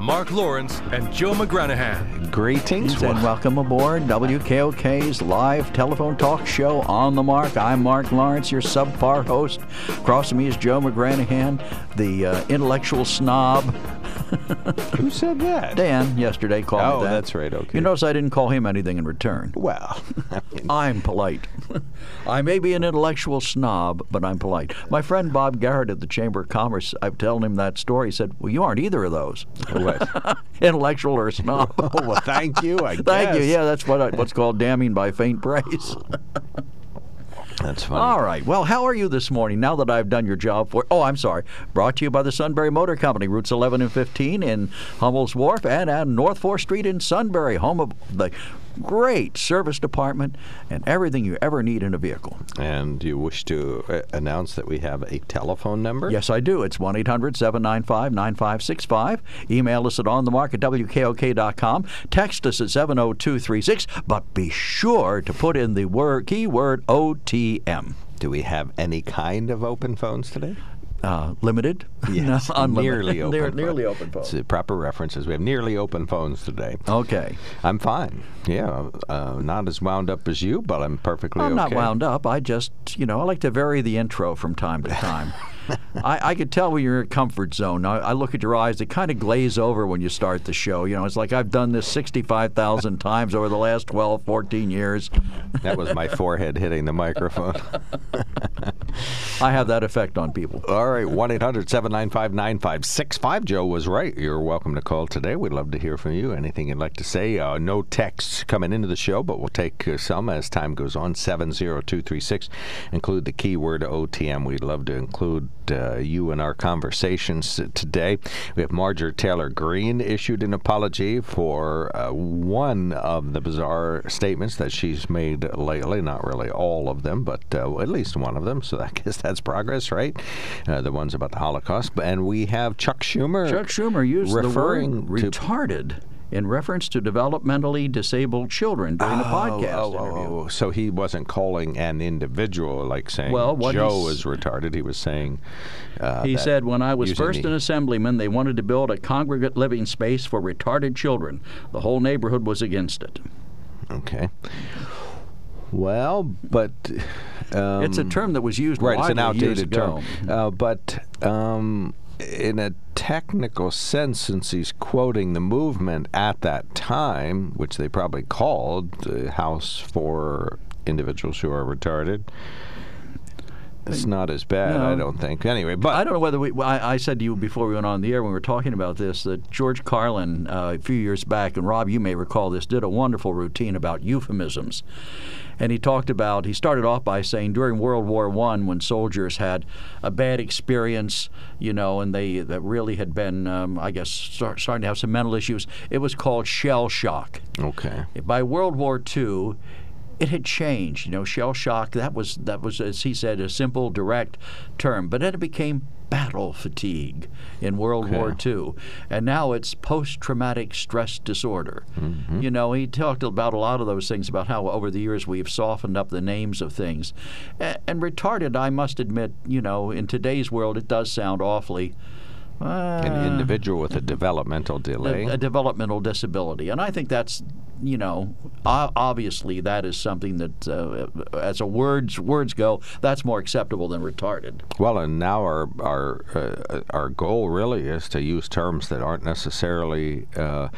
Mark Lawrence and Joe McGranahan. Greetings and welcome aboard WKOK's live telephone talk show on the mark. I'm Mark Lawrence, your subpar host. Across from me is Joe McGranahan, the uh, intellectual snob. Who said that? Dan yesterday called Oh, me that. that's right, okay. You notice I didn't call him anything in return. Well, I mean, I'm polite. I may be an intellectual snob, but I'm polite. My friend Bob Garrett at the Chamber of Commerce, I've told him that story. He said, Well, you aren't either of those intellectual or snob. oh, well, thank you. I Thank you. Yeah, that's what I, what's called damning by faint praise. That's funny. All right. Well, how are you this morning? Now that I've done your job for. Oh, I'm sorry. Brought to you by the Sunbury Motor Company, routes 11 and 15 in Hummel's Wharf and at North 4th Street in Sunbury, home of the great service department and everything you ever need in a vehicle. And you wish to uh, announce that we have a telephone number? Yes, I do. It's 1 800 795 9565. Email us at onthemark at WKOK.com. Text us at 70236. But be sure to put in the word keyword OTM. Do we have any kind of open phones today? Uh, limited? Yes, no, nearly open. Near- nearly open It's the proper references. We have nearly open phones today. Okay. I'm fine. Yeah, uh, not as wound up as you, but I'm perfectly I'm not wound up. I just, you know, I like to vary the intro from time to time. I, I could tell when you're in a comfort zone. I, I look at your eyes; they kind of glaze over when you start the show. You know, it's like I've done this 65,000 times over the last 12, 14 years. That was my forehead hitting the microphone. I have that effect on people. All right, 1 800 795 9565. Joe was right. You're welcome to call today. We'd love to hear from you. Anything you'd like to say? Uh, no texts coming into the show, but we'll take uh, some as time goes on. 70236. Include the keyword OTM. We'd love to include uh, you in our conversations today. We have Marjorie Taylor Greene issued an apology for uh, one of the bizarre statements that she's made lately. Not really all of them, but uh, at least one of them. So I guess that's progress, right? Uh, the ones about the Holocaust. And we have Chuck Schumer. Chuck Schumer used referring the word to retarded in reference to developmentally disabled children during a podcast oh, oh, interview. oh, so he wasn't calling an individual like saying Well, Joe is retarded. He was saying uh, He said, When I was first an assemblyman, they wanted to build a congregate living space for retarded children. The whole neighborhood was against it. Okay. Well, but um, it's a term that was used right. It's an outdated term, uh, but um, in a technical sense, since he's quoting the movement at that time, which they probably called the House for Individuals Who Are Retarded. It's not as bad, I don't think. Anyway, but I don't know whether we. I, I said to you before we went on the air when we were talking about this that George Carlin uh, a few years back, and Rob, you may recall this, did a wonderful routine about euphemisms, and he talked about. He started off by saying during World War One, when soldiers had a bad experience, you know, and they that really had been, um, I guess, start, starting to have some mental issues. It was called shell shock. okay. By World War II, it had changed. You know, shell shock. That was that was, as he said, a simple, direct term. But then it became battle fatigue in World War II, and now it's post-traumatic stress disorder. You know, he talked about a lot of those things about how over the years we've softened up the names of things, A- and retarded. I must admit, you know, in today's world, it does sound awfully. An uh, individual with a developmental delay. a, a developmental disability, and I think that's you know obviously that is something that uh, as a words words go that's more acceptable than retarded. Well, and now our our uh, our goal really is to use terms that aren't necessarily uh,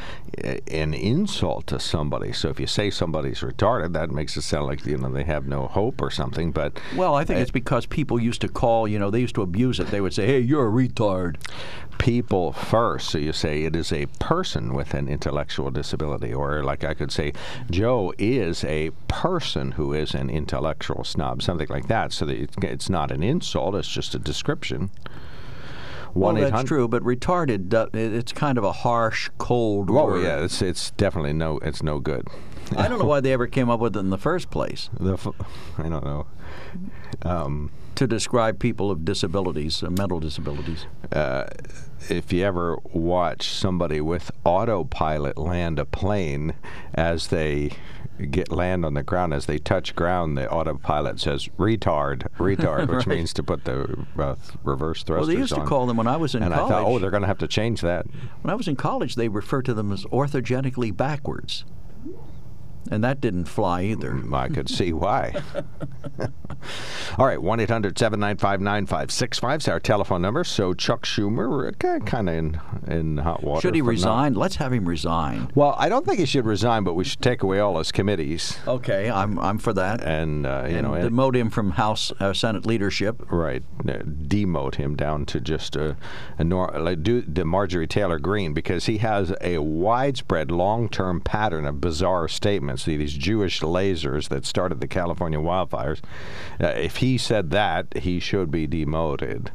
an insult to somebody. So if you say somebody's retarded, that makes it sound like you know they have no hope or something. But Well, I think it's because people used to call you know they used to abuse it. They would say, "Hey, you're a retard." people first. So you say it is a person with an intellectual disability, or like I I could say Joe is a person who is an intellectual snob, something like that. So that it's not an insult; it's just a description. Well, that's true, but retarded, uh, it's kind of a harsh, cold oh, word. yeah, it's it's definitely no, it's no good. I don't know why they ever came up with it in the first place. The f- I don't know. Um, to describe people of disabilities, uh, mental disabilities. Uh, if you ever watch somebody with autopilot land a plane as they get land on the ground as they touch ground the autopilot says retard retard which right. means to put the uh, reverse thrusters well they used on. to call them when i was in and college i thought oh they're going to have to change that when i was in college they referred to them as orthogenically backwards and that didn't fly either. Mm, I could see why. All right, 1 800 795 9565 is our telephone number. So Chuck Schumer, kind of in, in hot water. Should he resign? Not... Let's have him resign. Well, I don't think he should resign, but we should take away all his committees. Okay, I'm, I'm for that. And, uh, you and know, demote him from House, uh, Senate leadership. Right. Uh, demote him down to just a, a nor- like do the Marjorie Taylor Greene because he has a widespread long term pattern of bizarre statements see these Jewish lasers that started the California wildfires. Uh, if he said that, he should be demoted.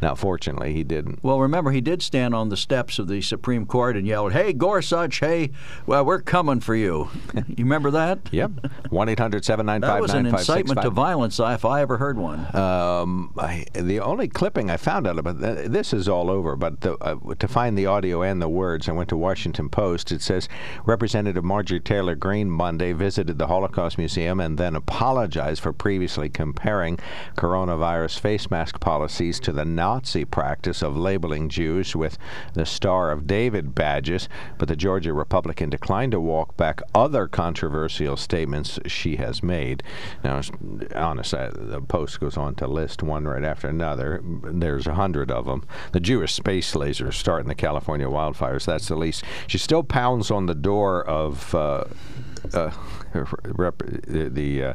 Now, fortunately, he didn't. Well, remember, he did stand on the steps of the Supreme Court and yelled, Hey, Gorsuch, hey, well, we're coming for you. you remember that? Yep. 1 800 795 That was an incitement to violence if I ever heard one. Um, I, the only clipping I found out about this is all over, but the, uh, to find the audio and the words, I went to Washington Post. It says Representative Marjorie Taylor Greene Monday visited the Holocaust Museum and then apologized for previously comparing coronavirus face mask policies to the Nazi practice of labeling Jews with the Star of David badges. But the Georgia Republican declined to walk back other controversial statements she has made. Now, honestly, the Post goes on to list one right after another. There's a hundred of them. The Jewish space lasers starting the California wildfires. That's the least. She still pounds on the door of. Uh, uh, rep, the uh,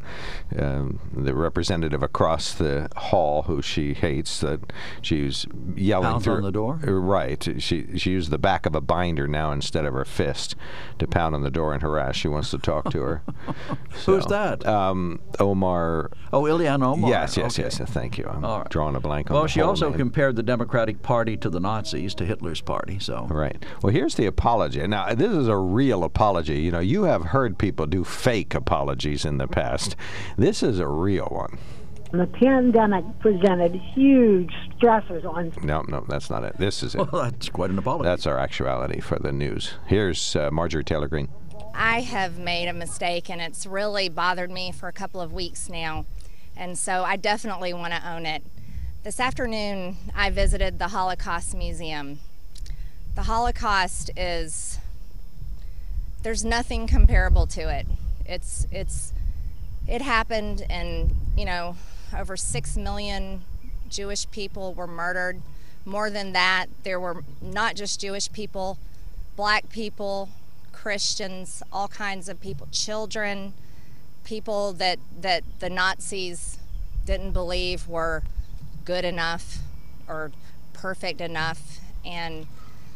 um, the representative across the hall who she hates that she was yelling Pounds through on the door. Uh, right, she she used the back of a binder now instead of her fist to pound on the door and harass. She wants to talk to her. so, Who's that? Um, Omar. Oh, Ilhan Omar. Yes, yes, okay. yes. Thank you. I'm right. drawing a blank on. Well, she also name. compared the Democratic Party to the Nazis, to Hitler's party. So right. Well, here's the apology. Now, this is a real apology. You know, you have heard people do fake apologies in the past. This is a real one. The pandemic presented huge stressors on. No, no, that's not it. This is it. Well, that's quite an apology. That's our actuality for the news. Here's uh, Marjorie Taylor Greene. I have made a mistake, and it's really bothered me for a couple of weeks now. And so I definitely want to own it. This afternoon, I visited the Holocaust Museum. The Holocaust is there's nothing comparable to it. It's it's it happened and you know over 6 million Jewish people were murdered. More than that, there were not just Jewish people, black people, Christians, all kinds of people, children, people that that the Nazis didn't believe were good enough or perfect enough and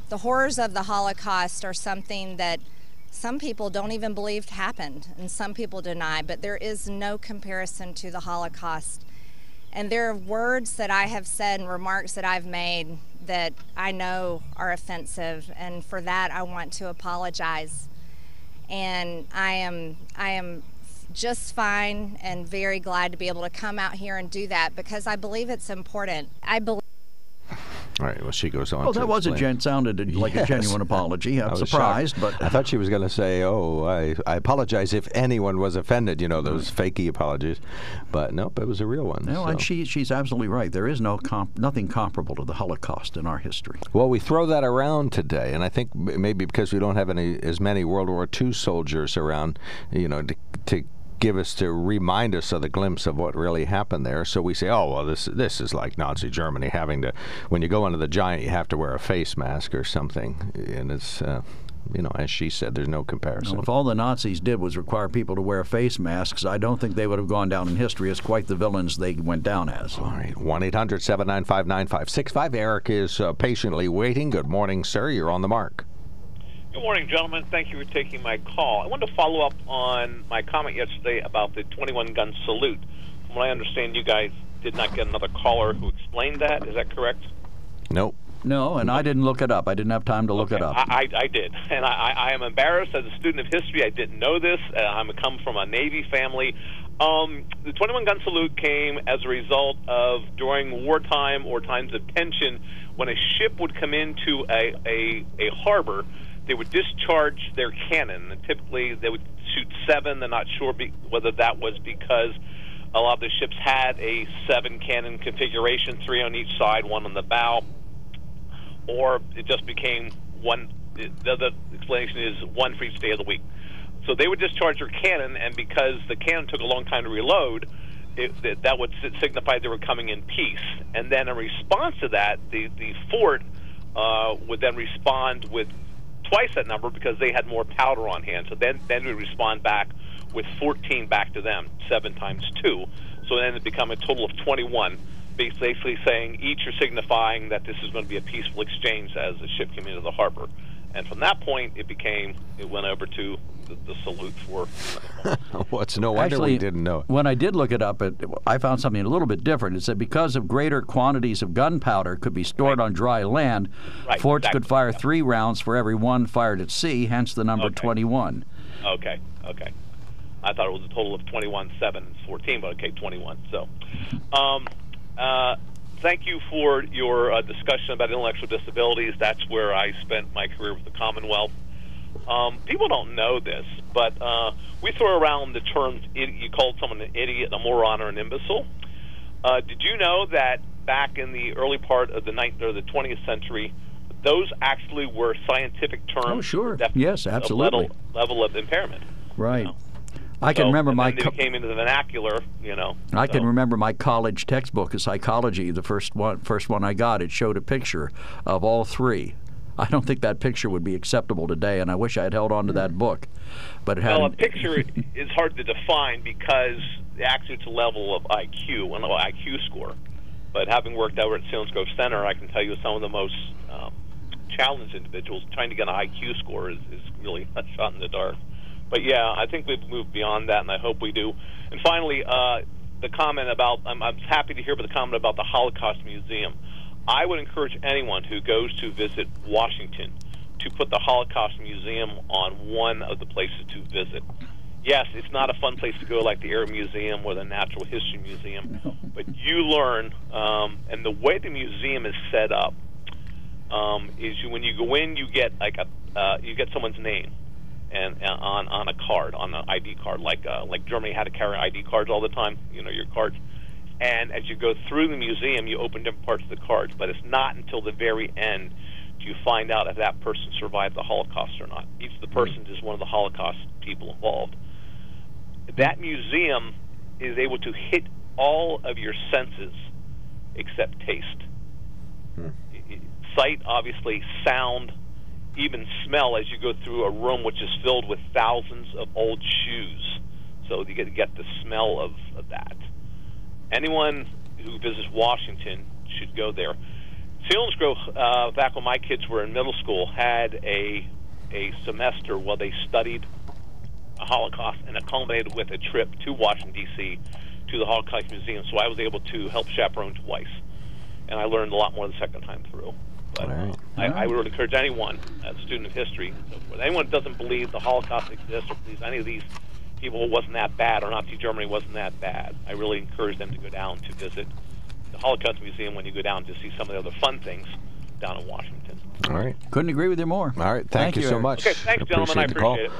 the horrors of the Holocaust are something that some people don't even believe happened, and some people deny, but there is no comparison to the Holocaust. And there are words that I have said and remarks that I've made that I know are offensive, and for that I want to apologize. And I am I am just fine and very glad to be able to come out here and do that because I believe it's important. I believe all right. Well, she goes on. Well, that was explain. a gen- sounded like yes. a genuine apology. I'm surprised, shocked. but I thought she was going to say, "Oh, I, I apologize if anyone was offended." You know, those fakey apologies. But nope, it was a real one. No, so. and she she's absolutely right. There is no comp- nothing comparable to the Holocaust in our history. Well, we throw that around today, and I think maybe because we don't have any as many World War II soldiers around, you know, to, to give us to remind us of the glimpse of what really happened there. So we say, oh well, this this is like Nazi Germany having to when you go into the giant, you have to wear a face mask or something, and it's. Uh, you know, as she said, there's no comparison. Well, if all the Nazis did was require people to wear face masks, I don't think they would have gone down in history as quite the villains they went down as. All right. 1 800 795 9565. Eric is uh, patiently waiting. Good morning, sir. You're on the mark. Good morning, gentlemen. Thank you for taking my call. I wanted to follow up on my comment yesterday about the 21 gun salute. From what I understand, you guys did not get another caller who explained that. Is that correct? Nope. No, and I didn't look it up. I didn't have time to look okay. it up. I, I, I did, and I, I am embarrassed as a student of history. I didn't know this. Uh, I'm come from a Navy family. Um, the 21 gun salute came as a result of during wartime or times of tension, when a ship would come into a, a, a harbor, they would discharge their cannon. And typically, they would shoot seven. They're not sure be, whether that was because a lot of the ships had a seven cannon configuration, three on each side, one on the bow or it just became one. The other explanation is one for each day of the week. So they would discharge their cannon, and because the cannon took a long time to reload, it, that would signify they were coming in peace. And then in response to that, the the fort uh, would then respond with twice that number because they had more powder on hand. So then then we respond back with 14 back to them, seven times two. So then it become a total of 21 basically saying each are signifying that this is going to be a peaceful exchange as the ship came into the harbor. And from that point, it became it went over to the, the salute for. What's no wonder Actually, we didn't know it. When I did look it up, it, I found something a little bit different. It said because of greater quantities of gunpowder could be stored Right. on dry land, Right, forts exactly, could fire yeah. three rounds for every one fired at sea. Hence the number Okay. 21. Okay, okay. I thought it was a total of 21, 7, 14, but okay, 21. So, um, uh, thank you for your uh, discussion about intellectual disabilities. That's where I spent my career with the Commonwealth. Um, people don't know this, but uh, we throw around the terms you called someone an idiot, a moron, or an imbecile. Uh, did you know that back in the early part of the ninth or the 20th century, those actually were scientific terms? Oh, sure. Yes, absolutely. Level, level of impairment. Right. know. I can So- remember and my. co- came into the vernacular, you know. I can remember my college textbook of psychology. The first one, first one I got, it showed a picture of all three. I don't think that picture would be acceptable today, and I wish I had held on to that book. But it had. Well, a picture is hard to define because actually it's a level of IQ, an IQ score. But having worked over at Selinsgrove Center, I can tell you some of the most um, challenged individuals trying to get an IQ score is, is really a shot in the dark. But yeah, I think we've moved beyond that, and I hope we do. And finally, uh, the comment about I'm, I'm happy to hear about the comment about the Holocaust Museum. I would encourage anyone who goes to visit Washington to put the Holocaust Museum on one of the places to visit. Yes, it's not a fun place to go like the Air Museum or the Natural History Museum, but you learn, um, and the way the museum is set up um, is you, when you go in, you get like a uh, you get someone's name and uh, on on a card, on an ID card, like uh, like Germany had to carry ID cards all the time, you know, your cards. And as you go through the museum, you open different parts of the cards, but it's not until the very end do you find out if that person survived the Holocaust or not. Each of the persons is one of the Holocaust people involved. That museum is able to hit all of your senses except taste. I- Sight, obviously, sound, even smell as you go through a room which is filled with thousands of old shoes. So you get get the smell of, of that. Anyone who visits Washington should go there. Selinsgrove, uh, back when my kids were in middle school, had a a semester where they studied the Holocaust, and it culminated with a trip to Washington D.C. to the Holocaust Museum. So I was able to help chaperone twice, and I learned a lot more the second time through. But All right. uh, I, I would encourage anyone, a student of history, and so forth, anyone who doesn't believe the Holocaust exists or believes any of these people wasn't that bad or Nazi Germany wasn't that bad, I really encourage them to go down to visit the Holocaust Museum when you go down to see some of the other fun things down in Washington. All right. Couldn't agree with you more. All right. Thank, you, so much. Okay, thanks, gentlemen. I the call. it.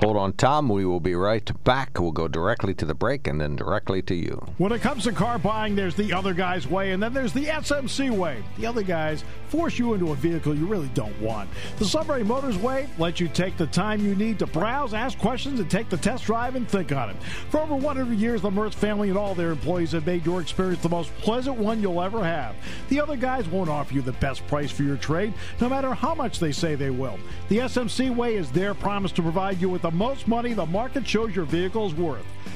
Hold on, Tom. We will be right back. We'll go directly to the break and then directly to you. When it comes to car buying, there's the other guy's way, and then there's the SMC way. The other guys force you into a vehicle you really don't want. The Sunbury Motors way lets you take the time you need to browse, ask questions, and take the test drive and think on it. For over 100 years, the Mertz family and all their employees have made your experience the most pleasant one you'll ever have. The other guys won't offer you the best price for your trade, no matter how much they say they will. The SMC way is their promise to provide you with the most money the market shows your vehicle is worth.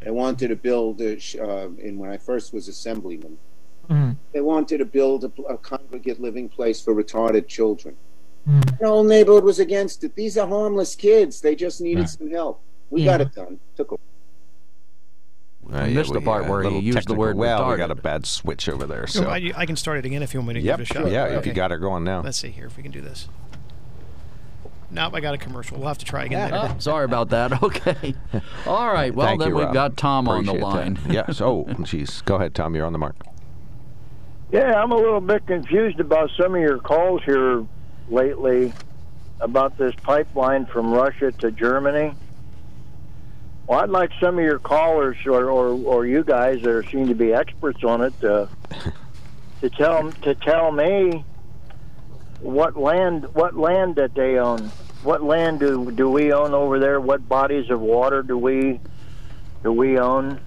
They wanted to build, a, uh, in when I first was assemblyman, mm-hmm. they wanted to build a, a, congregate living place for retarded children. Mm-hmm. The whole neighborhood was against it. These are harmless kids. They just needed some help. We yeah. got it done. Took a uh, I missed yeah, the part where he used the word well. retarded. We got a bad switch over there. So I, I, can start it again if you want me to yep, give it a shot. Yeah, okay. if you got it going now. Let's see here if we can do this. Nope, I got a commercial. We'll have to try again. Oh, sorry about that. Okay. All right. Well, Thank then you, we've Rob. got Tom Appreciate on the line. yes. Oh, jeez. Go ahead, Tom. You're on the mark. Yeah, I'm a little bit confused about some of your calls here lately about this pipeline from Russia to Germany. Well, I'd like some of your callers or, or, or you guys that are seem to be experts on it uh, to tell to tell me what land what land that they own. What land do do we own over there? What bodies of water do we do we own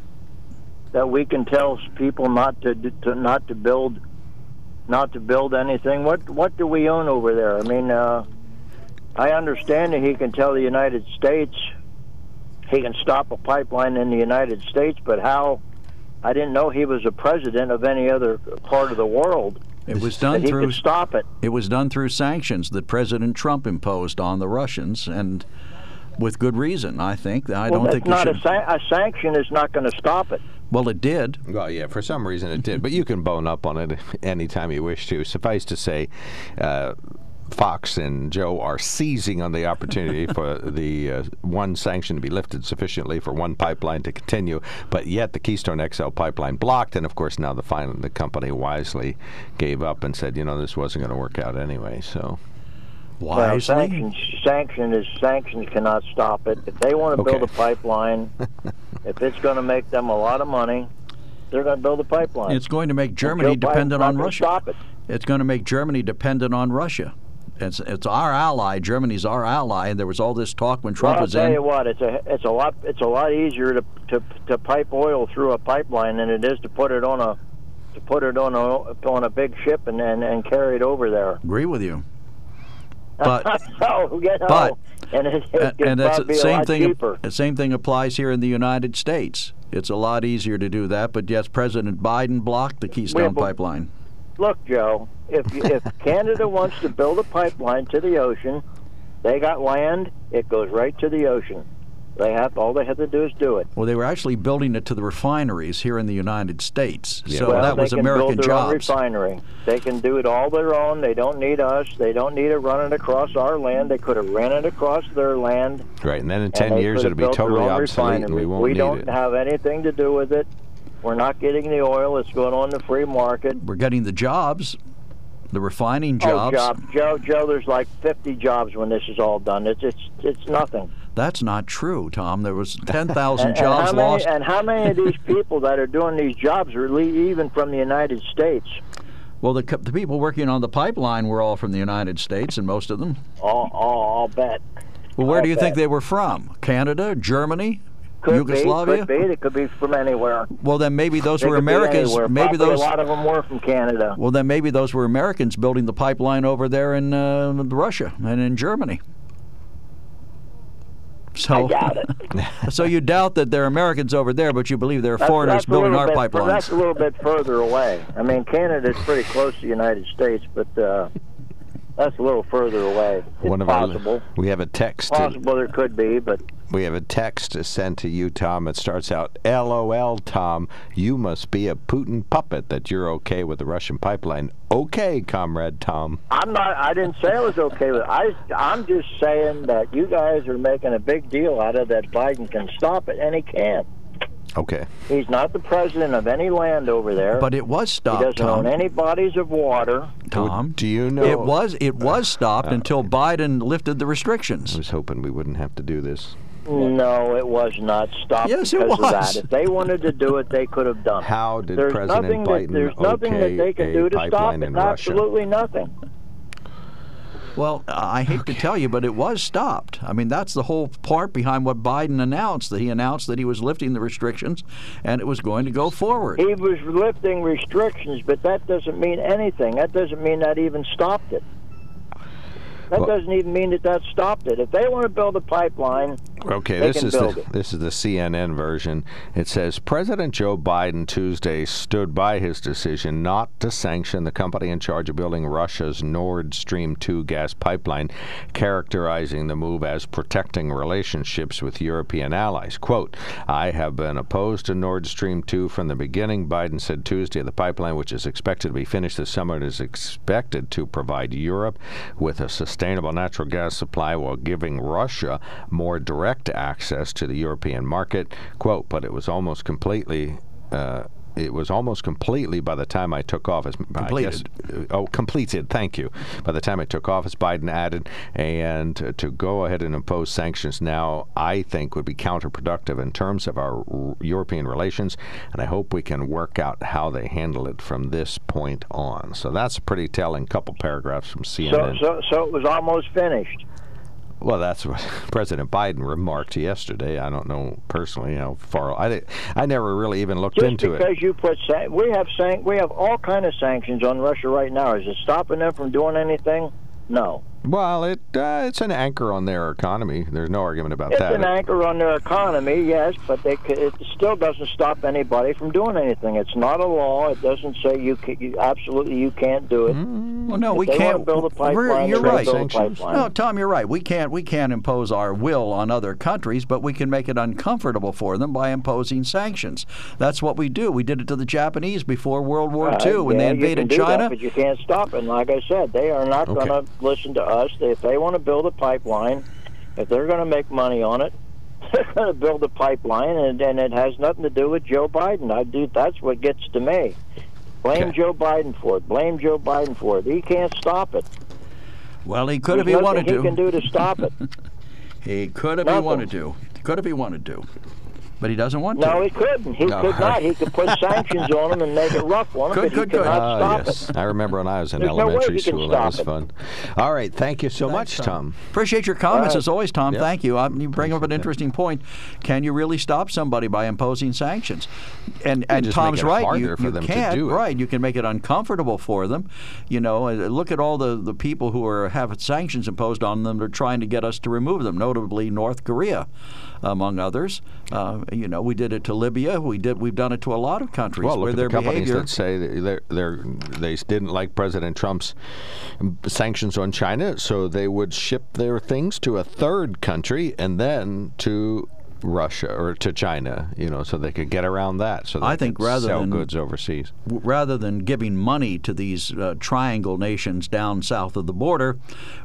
that we can tell people not to, to not to build not to build anything? What what do we own over there? I mean, uh, I understand that he can tell the United States he can stop a pipeline in the United States, but how? I didn't know he was a president of any other part of the world. It was done he through could stop it. It was done through sanctions that President Trump imposed on the Russians, and with good reason. I think. I well, don't think not should... a, sa- a sanction is not going to stop it. Well, it did. Well, yeah, for some reason it did, but you can bone up on it anytime you wish to. Suffice to say, uh, Fox and Joe are seizing on the opportunity for the uh, one sanction to be lifted sufficiently for one pipeline to continue, but yet the Keystone XL pipeline blocked, and of course now the final the company wisely gave up and said, you know, this wasn't going to work out anyway. So. Wisely? Well, sanctions, sanction is sanctions cannot stop it. If they want to Okay. build a pipeline, if it's going to make them a lot of money, they're going to build a pipeline. It's going to make Germany dependent on Russia. Stop it. It's going to make Germany dependent on Russia. It's it's our ally. Germany's our ally, and there was all this talk when Trump well, I'll was tell in. you what, it's a it's a lot it's a lot easier to, to to pipe oil through a pipeline than it is to put it on a to put it on a on a big ship and and, and carry it over there. Agree with you. But so, you know, but- and it, it and, that's the same thing. cheaper. The same thing applies here in the United States. It's a lot easier to do that. But yes, President Biden blocked the Keystone but- Pipeline. Look, Joe, if if Canada wants to build a pipeline to the ocean, they got land. It goes right to the ocean. They have all they have to do is do it. Well, they were actually building it to the refineries here in the United States. So well, that was they can American build their own refinery. They can do it all their own. They don't need us. They don't need to run it across our land. They could have ran it across their land. Right, and then in 10 years it'll be totally own obsolete and we won't we need don't it. have anything to do with it. We're not getting the oil. It's going on the free market. We're getting the jobs, the refining Oh, jobs. job, Joe, Joe. There's like 50 jobs when this is all done. It's it's it's nothing. That's not true, Tom. There was 10,000 jobs and how lost. Many, and how many of these people that are doing these jobs are even from the United States? Well, the, the people working on the pipeline were all from the United States, and most of them. I'll, I'll, I'll bet. Well, where I'll do you think they were from? Canada, Germany, Could Yugoslavia? be, could be. It could be from anywhere. Well, then maybe those They were Americans. Maybe Probably those. a lot of them were from Canada. Well, then maybe those were Americans building the pipeline over there in uh, Russia and in Germany. So, I doubt it. so you doubt that they're Americans over there, but you believe they're That's- foreigners that's building our bit, pipelines. That's a little bit further away. I mean, Canada is pretty close to the United States, but uh, that's a little further away. It's One of possible. our, we have a text. possible there could be, but We have a text sent to you, Tom. It starts out, "LOL, Tom. You must be a Putin puppet that you're okay with the Russian pipeline." Okay, comrade Tom. I'm not. I didn't say I was okay with it. I, I'm just saying that you guys are making a big deal out of that Biden can stop it, and he can't. Okay. He's not the president of any land over there. But it was stopped. he stopped, doesn't Tom. own any bodies of water. Tom, Do you know? it was it was stopped Uh, until Biden lifted the restrictions. I was hoping we wouldn't have to do this. No, it was not stopped Yes, it because of that. If they wanted to do it, they could have done it. How did there's President nothing Biden that, There's nothing okay that they can a do to stop pipeline it. Russia? Absolutely nothing. Well, I hate to tell you, but it was stopped. I mean, that's the whole part behind what Biden announced. That he announced that he was lifting the restrictions, and it was going to go forward. He was lifting restrictions, but that doesn't mean anything. That doesn't mean that even stopped it. That Well- doesn't even mean that that stopped it. If they want to build a pipeline, Okay, They this is the it. this is the CNN version. It says President Joe Biden Tuesday stood by his decision not to sanction the company in charge of building Russia's Nord Stream 2 gas pipeline, characterizing the move as protecting relationships with European allies. Quote, "I have been opposed to Nord Stream 2 from the beginning," Biden said Tuesday. The pipeline, which is expected to be finished this summer, is expected to provide Europe with a sustainable natural gas supply while giving Russia more direct access to the European market. Quote, but it was almost completely. Uh, it was almost completely by the time I took office. I guess- Completed. oh, completed. Thank you. By the time I took office, Biden added, and to go ahead and impose sanctions now, I think would be counterproductive in terms of our European relations, and I hope we can work out how they handle it from this point on. So that's a pretty telling couple paragraphs from so, CNN. so so it was almost finished. Well, that's what President Biden remarked yesterday. I don't know personally how far. I, I never really even looked Just into because it. you put san- we have san- we have all kind of sanctions on Russia right now. Is it stopping them from doing anything? No. Well, it uh, it's an anchor on their economy. There's no argument about It's that. It's an anchor on their economy, yes, but they it still doesn't stop anybody from doing anything. It's not a law. It doesn't say you, ca you absolutely you can't do it. Well, no, If we they can't. Want to build a we're- pipeline, you're right. Build a pipeline. No, Tom, you're right. We can't. We can't impose our will on other countries, but we can make it uncomfortable for them by imposing sanctions. That's what we do. We did it to the Japanese before World War Uh, II when yeah, they invaded you can do China. that, but you can't stop it. And like I said, they are not Okay. going to listen to us. If they want to build a pipeline, if they're going to make money on it, they're going to build a pipeline, and, and it has nothing to do with Joe Biden. I do. That's what gets to me. Blame Okay. Joe Biden for it. Blame Joe Biden for it. He can't stop it. well, he could if he nothing wanted he to. can do to stop it. He could if he wanted to. Could if he wanted to. But he doesn't want to. No, he couldn't. He No. could not. He could put sanctions on him and make it rough on him, Good, but good, he good. cannot Ah, stop yes, it. I remember when I was in There's no way elementary you can school. That was it. fun. All right, thank you so much, Tom. Appreciate your comments right. as always, Tom. Yep. Thank you. Um, you bring up an interesting point. Can you really stop somebody by imposing sanctions? And and just Tom's right. You, for you them can't. do it. Right. You can make it uncomfortable for them. You know, uh, look at all the, the people who are have sanctions imposed on them. They're trying to get us to remove them. Notably, North Korea, among others. Uh, you know, we did it to Libya. We did. We've done it to a lot of countries Well, where look at the companies behavior. that say they're, they're, they didn't like President Trump's sanctions on China, so they would ship their things to a third country and then to Russia or to China, you know, so they could get around that. So they I think rather sell than- goods overseas. w- rather than giving money to these uh, triangle nations down south of the border,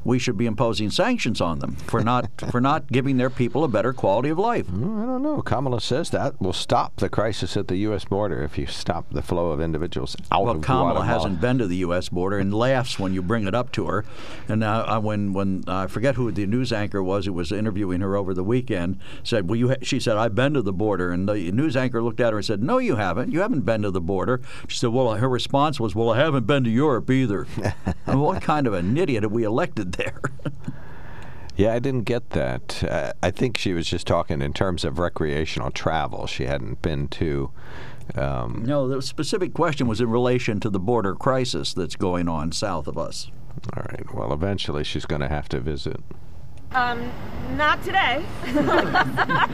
we should be imposing sanctions on them for not for not giving their people a better quality of life. I don't know. Kamala says that will stop the crisis at the U.S. border if you stop the flow of individuals out of Guatemala. Well, of Kamala Guatemala. hasn't been to the U.S. border and laughs when you bring it up to her. And uh, uh, when when I forget who the news anchor was who was interviewing her over the weekend, said, "Well, you," she said, "I've been to the border." And the news anchor looked at her and said, "No, you haven't. You haven't been to the border." She said, "Well," her response was, "Well, I haven't been to Europe either." I mean, what kind of an idiot have we elected there? Yeah, I didn't get that. Uh, I think she was just talking in terms of recreational travel. She hadn't been to. Um, No, the specific question was in relation to the border crisis that's going on south of us. all right. Well, eventually she's going to have to visit. Um, not today.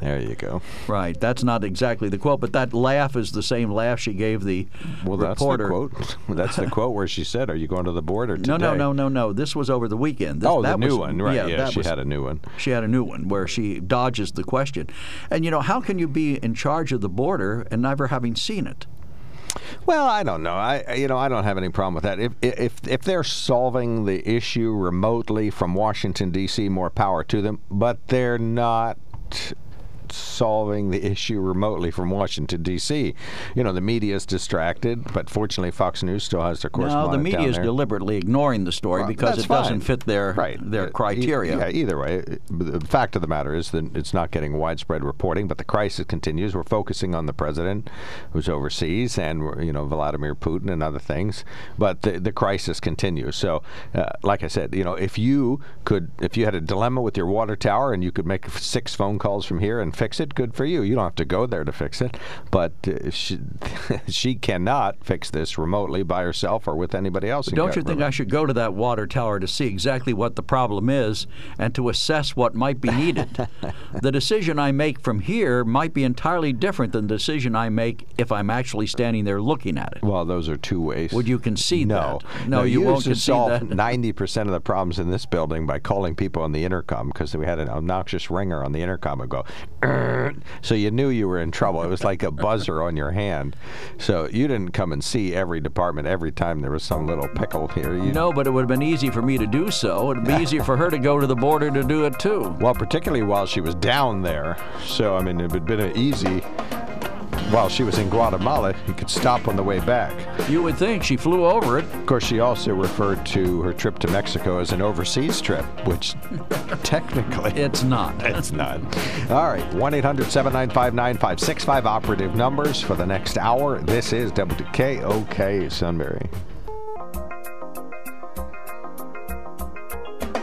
There you go. Right. That's not exactly the quote, but that laugh is the same laugh she gave the Well, that's the quote. that's the quote where she said, "Are you going to the border today?" No, no, no, no, no. This was over the weekend. This, Oh, the that new was- one, right? Yeah, that she was- had a new one. She had a new one where she dodges the question. And you know, how can you be in charge of the border and never having seen it? Well, I don't know. I you know I don't have any problem with that. If if if they're solving the issue remotely from Washington D.C., more power to them. But they're not solving the issue remotely from Washington D.C. You know, the media is distracted, but fortunately, Fox News still has their correspondent No, the media is deliberately ignoring the story Well, because it doesn't fit their right. their Uh, e- criteria. yeah, either way, the fact of the matter is that it's not getting widespread reporting, but the crisis continues. We're focusing on the president who's overseas and you know Vladimir Putin and other things, but the the crisis continues. So, uh, like I said, you know, if you could, if you had a dilemma with your water tower and you could make six phone calls from here and fix it, good for you. You don't have to go there to fix it, but uh, she, she cannot fix this remotely by herself or with anybody else. Don't you think. I should go to that water tower to see exactly what the problem is and to assess what might be needed? the decision I make from here might be entirely different than the decision I make if I'm actually standing there looking at it. Well, those are two ways. Would you concede no. that? No, no you, used won't concede solve that. Ninety percent of the problems in this building by calling people on the intercom because we had an obnoxious ringer on the intercom. and go, so you knew you were in trouble. It was like a buzzer on your hand. So you didn't come and see every department every time there was some little pickle here. You, No, but it would have been easy for me to do so. It'd be easier for her to go to the border to do it too. Well, particularly while she was down there. So I mean, it would have been easy. While she was in Guatemala, he could stop on the way back. You would think she flew over it. Of course, she also referred to her trip to Mexico as an overseas trip, which technically it's not. It's not. All right, 1 800 795 9565 operative numbers for the next hour. This is WKOK Sunbury.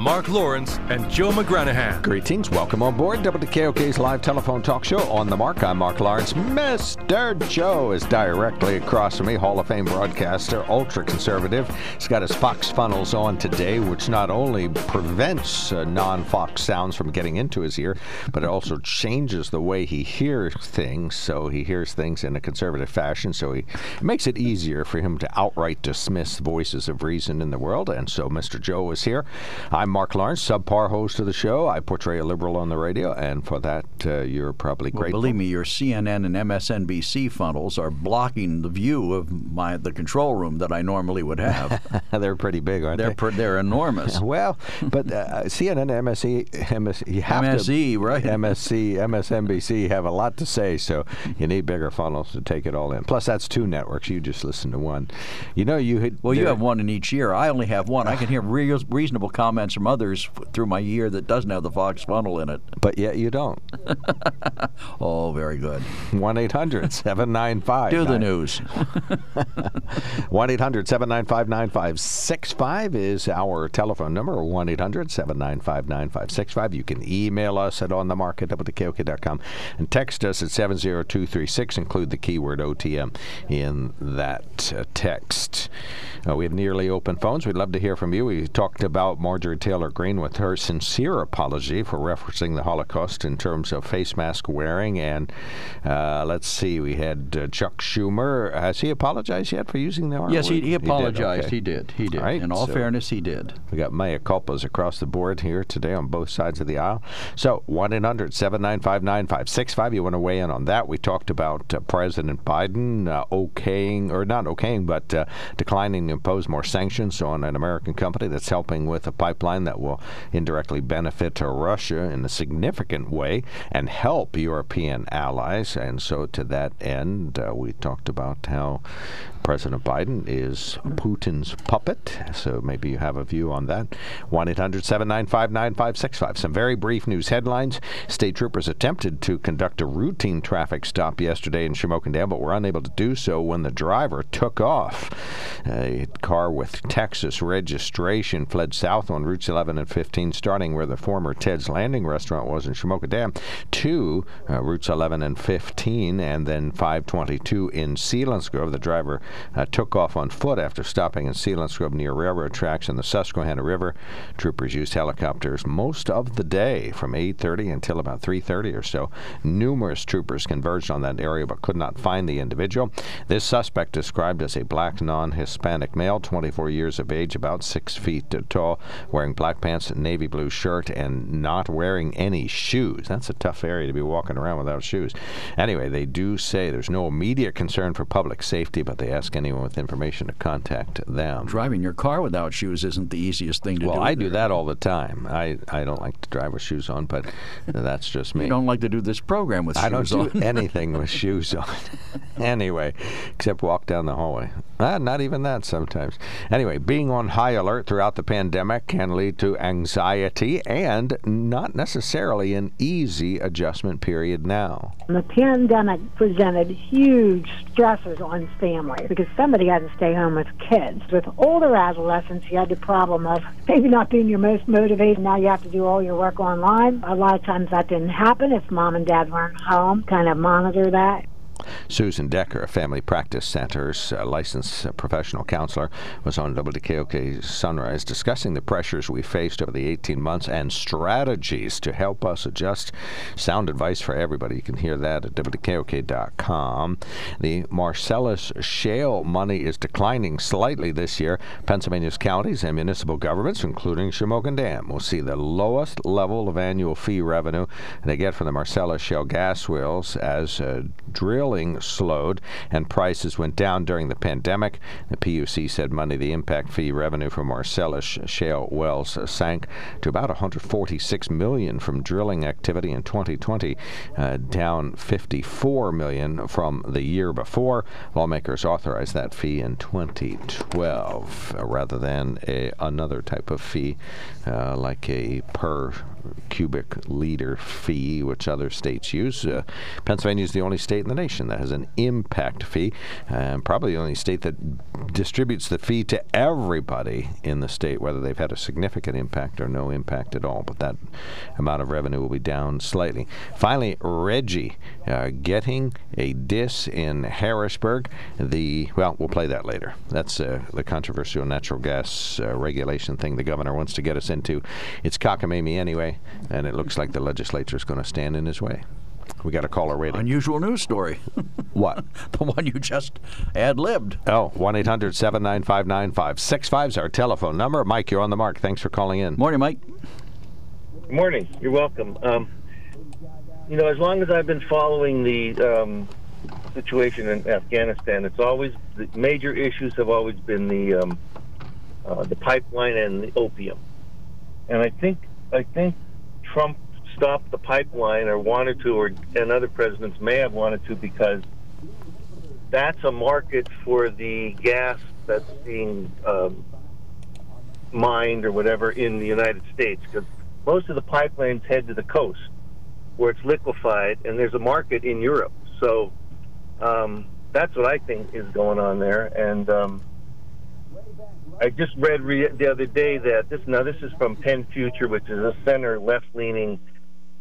Mark Lawrence and Joe McGranahan. Greetings. Welcome on board WKOK's live telephone talk show on the mark. I'm Mark Lawrence. Mr. Joe is directly across from me, Hall of Fame broadcaster, ultra conservative. He's got his Fox funnels on today, which not only prevents uh, non Fox sounds from getting into his ear, but it also changes the way he hears things. So he hears things in a conservative fashion. So he it makes it easier for him to outright dismiss voices of reason in the world. And so Mr. Joe is here. I'm Mark Lawrence, subpar host of the show. I portray a liberal on the radio, and for that, uh, you're probably Well, grateful. believe me, your CNN and MSNBC funnels are blocking the view of my the control room that I normally would have. they're pretty big, aren't they're they? per, they're enormous. Well, but uh, CNN, MSE, MS, you have MSE, to, right. MSC, MSNBC have a lot to say, so you need bigger funnels to take it all in. Plus, that's two networks. You just listen to one. You know, you had, Well, you have one in each year. I only have one. I can hear reasonable comments from others through my year that doesn't have the Fox funnel in it. but yet you don't. Oh, very good. 1 800 795 Do the news. 1 800 795 9565 is our telephone number, 1 800 795 9565. You can email us at onthemarket at WKOK.com and text us at 70236. Include the keyword OTM in that uh, text. Uh, we have nearly open phones. We'd love to hear from you. We talked about Marjorie Taylor Greene with her sincere apology for referencing the Holocaust in terms of face mask wearing. And uh, let's see, we had uh, Chuck Schumer. Has he apologized yet for using the R yes, he, he apologized. okay. He did. He did. All right, In all so- fairness, he did. We got mea culpas across the board here today on both sides of the aisle. So 1 800 795 9565. You want to weigh in on that? We talked about uh, President Biden uh, okaying, or not okaying, but uh, declining impose more sanctions on an American company that's helping with a pipeline that will indirectly benefit uh, Russia in a significant way and help European allies. And so, to that end, uh, we talked about how President Biden is Putin's puppet. So maybe you have a view on that. 1 800 795 9565. Some very brief news headlines. State troopers attempted to conduct a routine traffic stop yesterday in Shamokin Dam, but were unable to do so when the driver took off. Car with Texas registration fled south on routes 11 and 15, starting where the former Ted's Landing restaurant was in Shamokin Dam, to uh, routes 11 and 15, and then 522 in Selinsgrove. The driver uh, took off on foot after stopping in Selinsgrove near railroad tracks in the Susquehanna River. Troopers used helicopters most of the day from 8:30 until about 3:30 or so. Numerous troopers converged on that area but could not find the individual. This suspect, described as a black non-Hispanic Hispanic male, 24 years of age, about six feet tall, wearing black pants, and navy blue shirt, and not wearing any shoes. That's a tough area to be walking around without shoes. Anyway, they do say there's no immediate concern for public safety, but they ask anyone with information to contact them. Driving your car without shoes isn't the easiest thing to well, do. Well, I do that all the time. I, I don't like to drive with shoes on, but that's just me. You don't like to do this program with I shoes don't on. do anything with shoes on. anyway, except walk down the hallway. Ah, not even that sometimes. Anyway, being on high alert throughout the pandemic can lead to anxiety and not necessarily an easy adjustment period now. The pandemic presented huge stressors on families because somebody had to stay home with kids. With older adolescents, you had the problem of maybe not being your most motivated. Now you have to do all your work online. A lot of times that didn't happen if mom and dad weren't home, kind of monitor that. Susan Decker, a Family Practice Center's uh, licensed uh, professional counselor, was on WKOK Sunrise discussing the pressures we faced over the 18 months and strategies to help us adjust. Sound advice for everybody. You can hear that at WKOK.com. The Marcellus shale money is declining slightly this year. Pennsylvania's counties and municipal governments, including Shamokin Dam, will see the lowest level of annual fee revenue they get from the Marcellus shale gas wells as uh, slowed and prices went down during the pandemic. The PUC said Monday the impact fee revenue from Marcellus shale wells sank to about 146 million from drilling activity in 2020, uh, down 54 million from the year before. Lawmakers authorized that fee in 2012 uh, rather than a, another type of fee uh, like a per cubic liter fee, which other states use. Uh, Pennsylvania is the only state in the nation that has an impact fee, and probably the only state that distributes the fee to everybody in the state, whether they've had a significant impact or no impact at all. But that amount of revenue will be down slightly. Finally, RGGI uh, getting a diss in Harrisburg. The well, we'll play that later. That's uh, the controversial natural gas uh, regulation thing the governor wants to get us into. It's cockamamie anyway, and it looks like the legislature is going to stand in his way. We got a caller waiting. Unusual news story. what? the one you just ad libbed. Oh, 1 800 795 9565 is our telephone number. Mike, you're on the mark. Thanks for calling in. Morning, Mike. Good morning. You're welcome. Um, you know, as long as I've been following the um, situation in Afghanistan, it's always the major issues have always been the um, uh, the pipeline and the opium. And I think I think Trump stopped the pipeline or wanted to, or and other presidents may have wanted to because that's a market for the gas that's being um, mined or whatever in the United States because most of the pipelines head to the coast where it's liquefied, and there's a market in Europe. So um, that's what I think is going on there. And um, I just read re- the other day that this now this is from Penn Future, which is a center left-leaning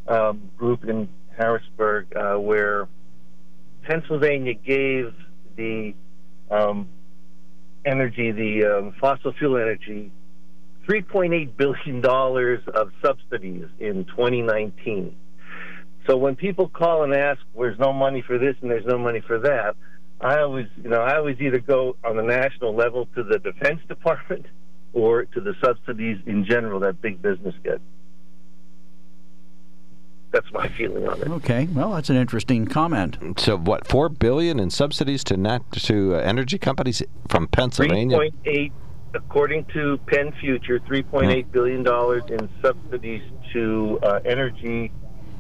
um, group in Harrisburg, uh, where Pennsylvania gave the um, energy, the um, fossil fuel energy, $3.8 billion of subsidies in 2019. So when people call and ask, "There's no money for this and there's no money for that," I always, you know, I always either go on the national level to the Defense Department or to the subsidies in general that big business gets. That's my feeling on it. Okay, well, that's an interesting comment. So, what four billion in subsidies to nat- to uh, energy companies from Pennsylvania? Three point eight, according to Penn Future, three point eight billion dollars in subsidies to uh, energy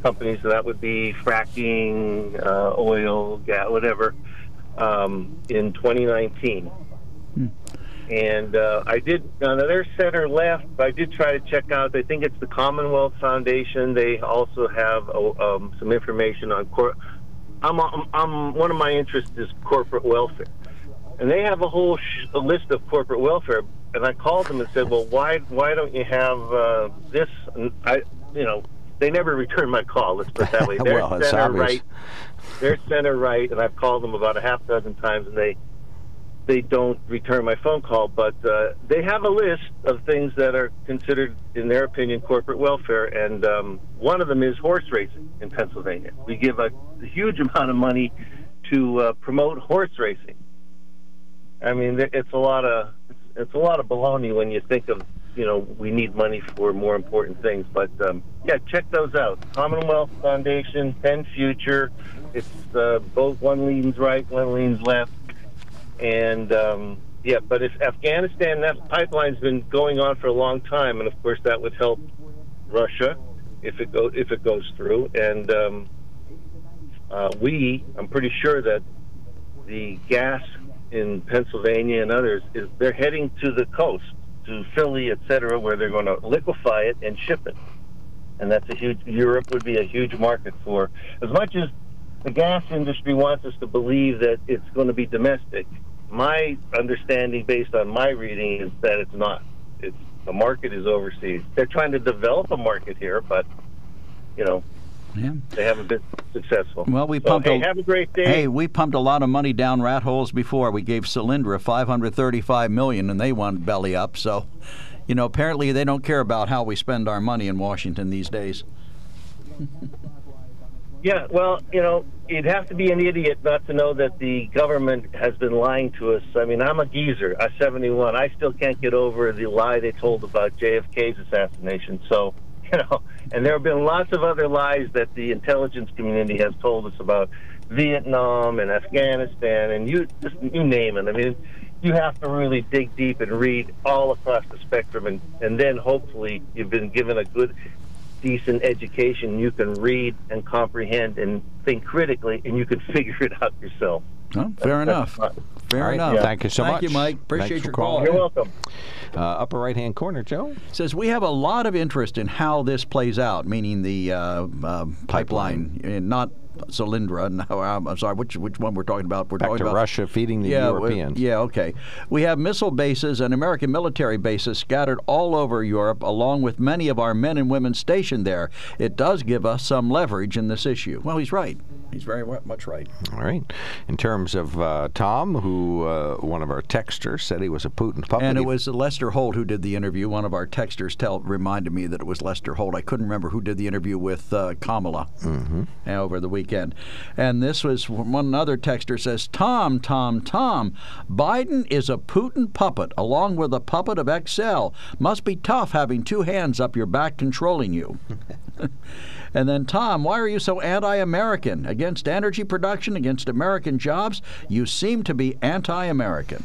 companies. So that would be fracking, uh, oil, gas, whatever, um, in 2019. Hmm. And uh, I did now their center left. I did try to check out. I think it's the Commonwealth Foundation. They also have uh, um, some information on cor- I'm, I'm, I'm one of my interests is corporate welfare, and they have a whole sh- a list of corporate welfare. And I called them and said, "Well, why why don't you have uh, this?" And I you know they never returned my call. Let's put it that way. They're well, center obvious. right. They're center right, and I've called them about a half dozen times, and they they don't return my phone call. But uh, they have a list of things that are considered, in their opinion, corporate welfare, and um, one of them is horse racing in Pennsylvania. We give a huge amount of money to uh, promote horse racing. I mean, it's a lot of it's a lot of baloney when you think of you know we need money for more important things. But um, yeah, check those out. Commonwealth Foundation, Penn Future. It's uh, both one leans right, one leans left, and um, yeah. But if Afghanistan, that pipeline's been going on for a long time, and of course that would help Russia if it go if it goes through. And um, uh, we, I'm pretty sure that the gas in Pennsylvania and others is they're heading to the coast, to Philly, et cetera, where they're going to liquefy it and ship it. And that's a huge. Europe would be a huge market for as much as the gas industry wants us to believe that it's going to be domestic. My understanding, based on my reading, is that it's not. It's the market is overseas. They're trying to develop a market here, but you know, yeah. they haven't been successful. Well, we So, pumped. hey, a, have a great day. Hey, we pumped a lot of money down rat holes before. We gave Solyndra 535 million, and they went belly up. So, you know, apparently they don't care about how we spend our money in Washington these days. Yeah, well, you know, you'd have to be an idiot not to know that the government has been lying to us. I mean, I'm a geezer. I'm 71. I still can't get over the lie they told about JFK's assassination. So, you know, and there have been lots of other lies that the intelligence community has told us about Vietnam and Afghanistan and you just you name it. I mean, you have to really dig deep and read all across the spectrum, and and then hopefully you've been given a good decent education, you can read and comprehend and think critically, and you can figure it out yourself. Well, fair enough. Fair All right, enough. Thank you so Thank much. you, Mike. Appreciate Thanks your call. You're welcome. Uh, upper right hand corner, Joe. Says we have a lot of interest in how this plays out, meaning the uh, uh, pipeline, and not Solyndra. Now I'm sorry. Which which one we're talking about? We're Back talking to about Russia feeding the yeah, we- Europeans. yeah, okay. We have missile bases and American military bases scattered all over Europe, along with many of our men and women stationed there. It does give us some leverage in this issue. Well, he's right. He's very much right. All right. In terms of uh, Tom, who uh, one of our texters said he was a Putin puppet. And it was Lester Holt who did the interview. One of our texters tell reminded me that it was Lester Holt. I couldn't remember who did the interview with uh, Kamala Mm-hmm. uh, over the weekend. And this was one other texter says, "Tom, Tom, Tom, Biden is a Putin puppet, along with a puppet of XL. Must be tough having two hands up your back controlling you." And then, Tom, why are you so anti American? Against energy production, against American jobs? You seem to be anti American.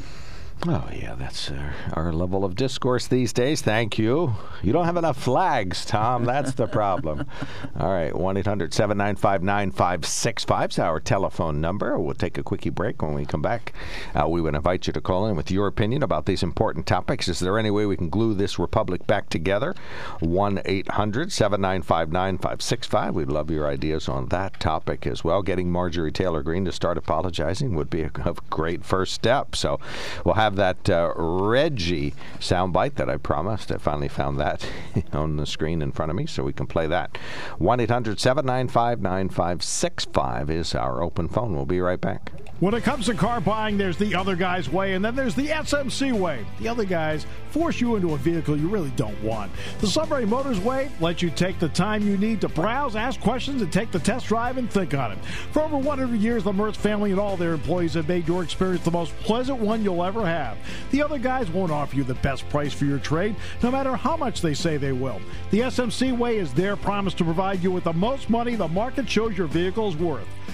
Oh, yeah, that's uh, our level of discourse these days. Thank you. You don't have enough flags, Tom. That's the problem. All right, 1 800 795 9565 is our telephone number. We'll take a quickie break when we come back. Uh, we would invite you to call in with your opinion about these important topics. Is there any way we can glue this republic back together? 1 800 795 9565. We'd love your ideas on that topic as well. Getting Marjorie Taylor Greene to start apologizing would be a, a great first step. So we'll have that uh, RGGI soundbite that I promised. I finally found that on the screen in front of me, so we can play that. 1 800 795 9565 is our open phone. We'll be right back. When it comes to car buying, there's the other guy's way, and then there's the SMC way. The other guys force you into a vehicle you really don't want. The Sunbury Motors way lets you take the time you need to browse, ask questions, and take the test drive and think on it. For over 100 years, the Mertz family and all their employees have made your experience the most pleasant one you'll ever have. The other guys won't offer you the best price for your trade, no matter how much they say they will. The SMC way is their promise to provide you with the most money the market shows your vehicle is worth.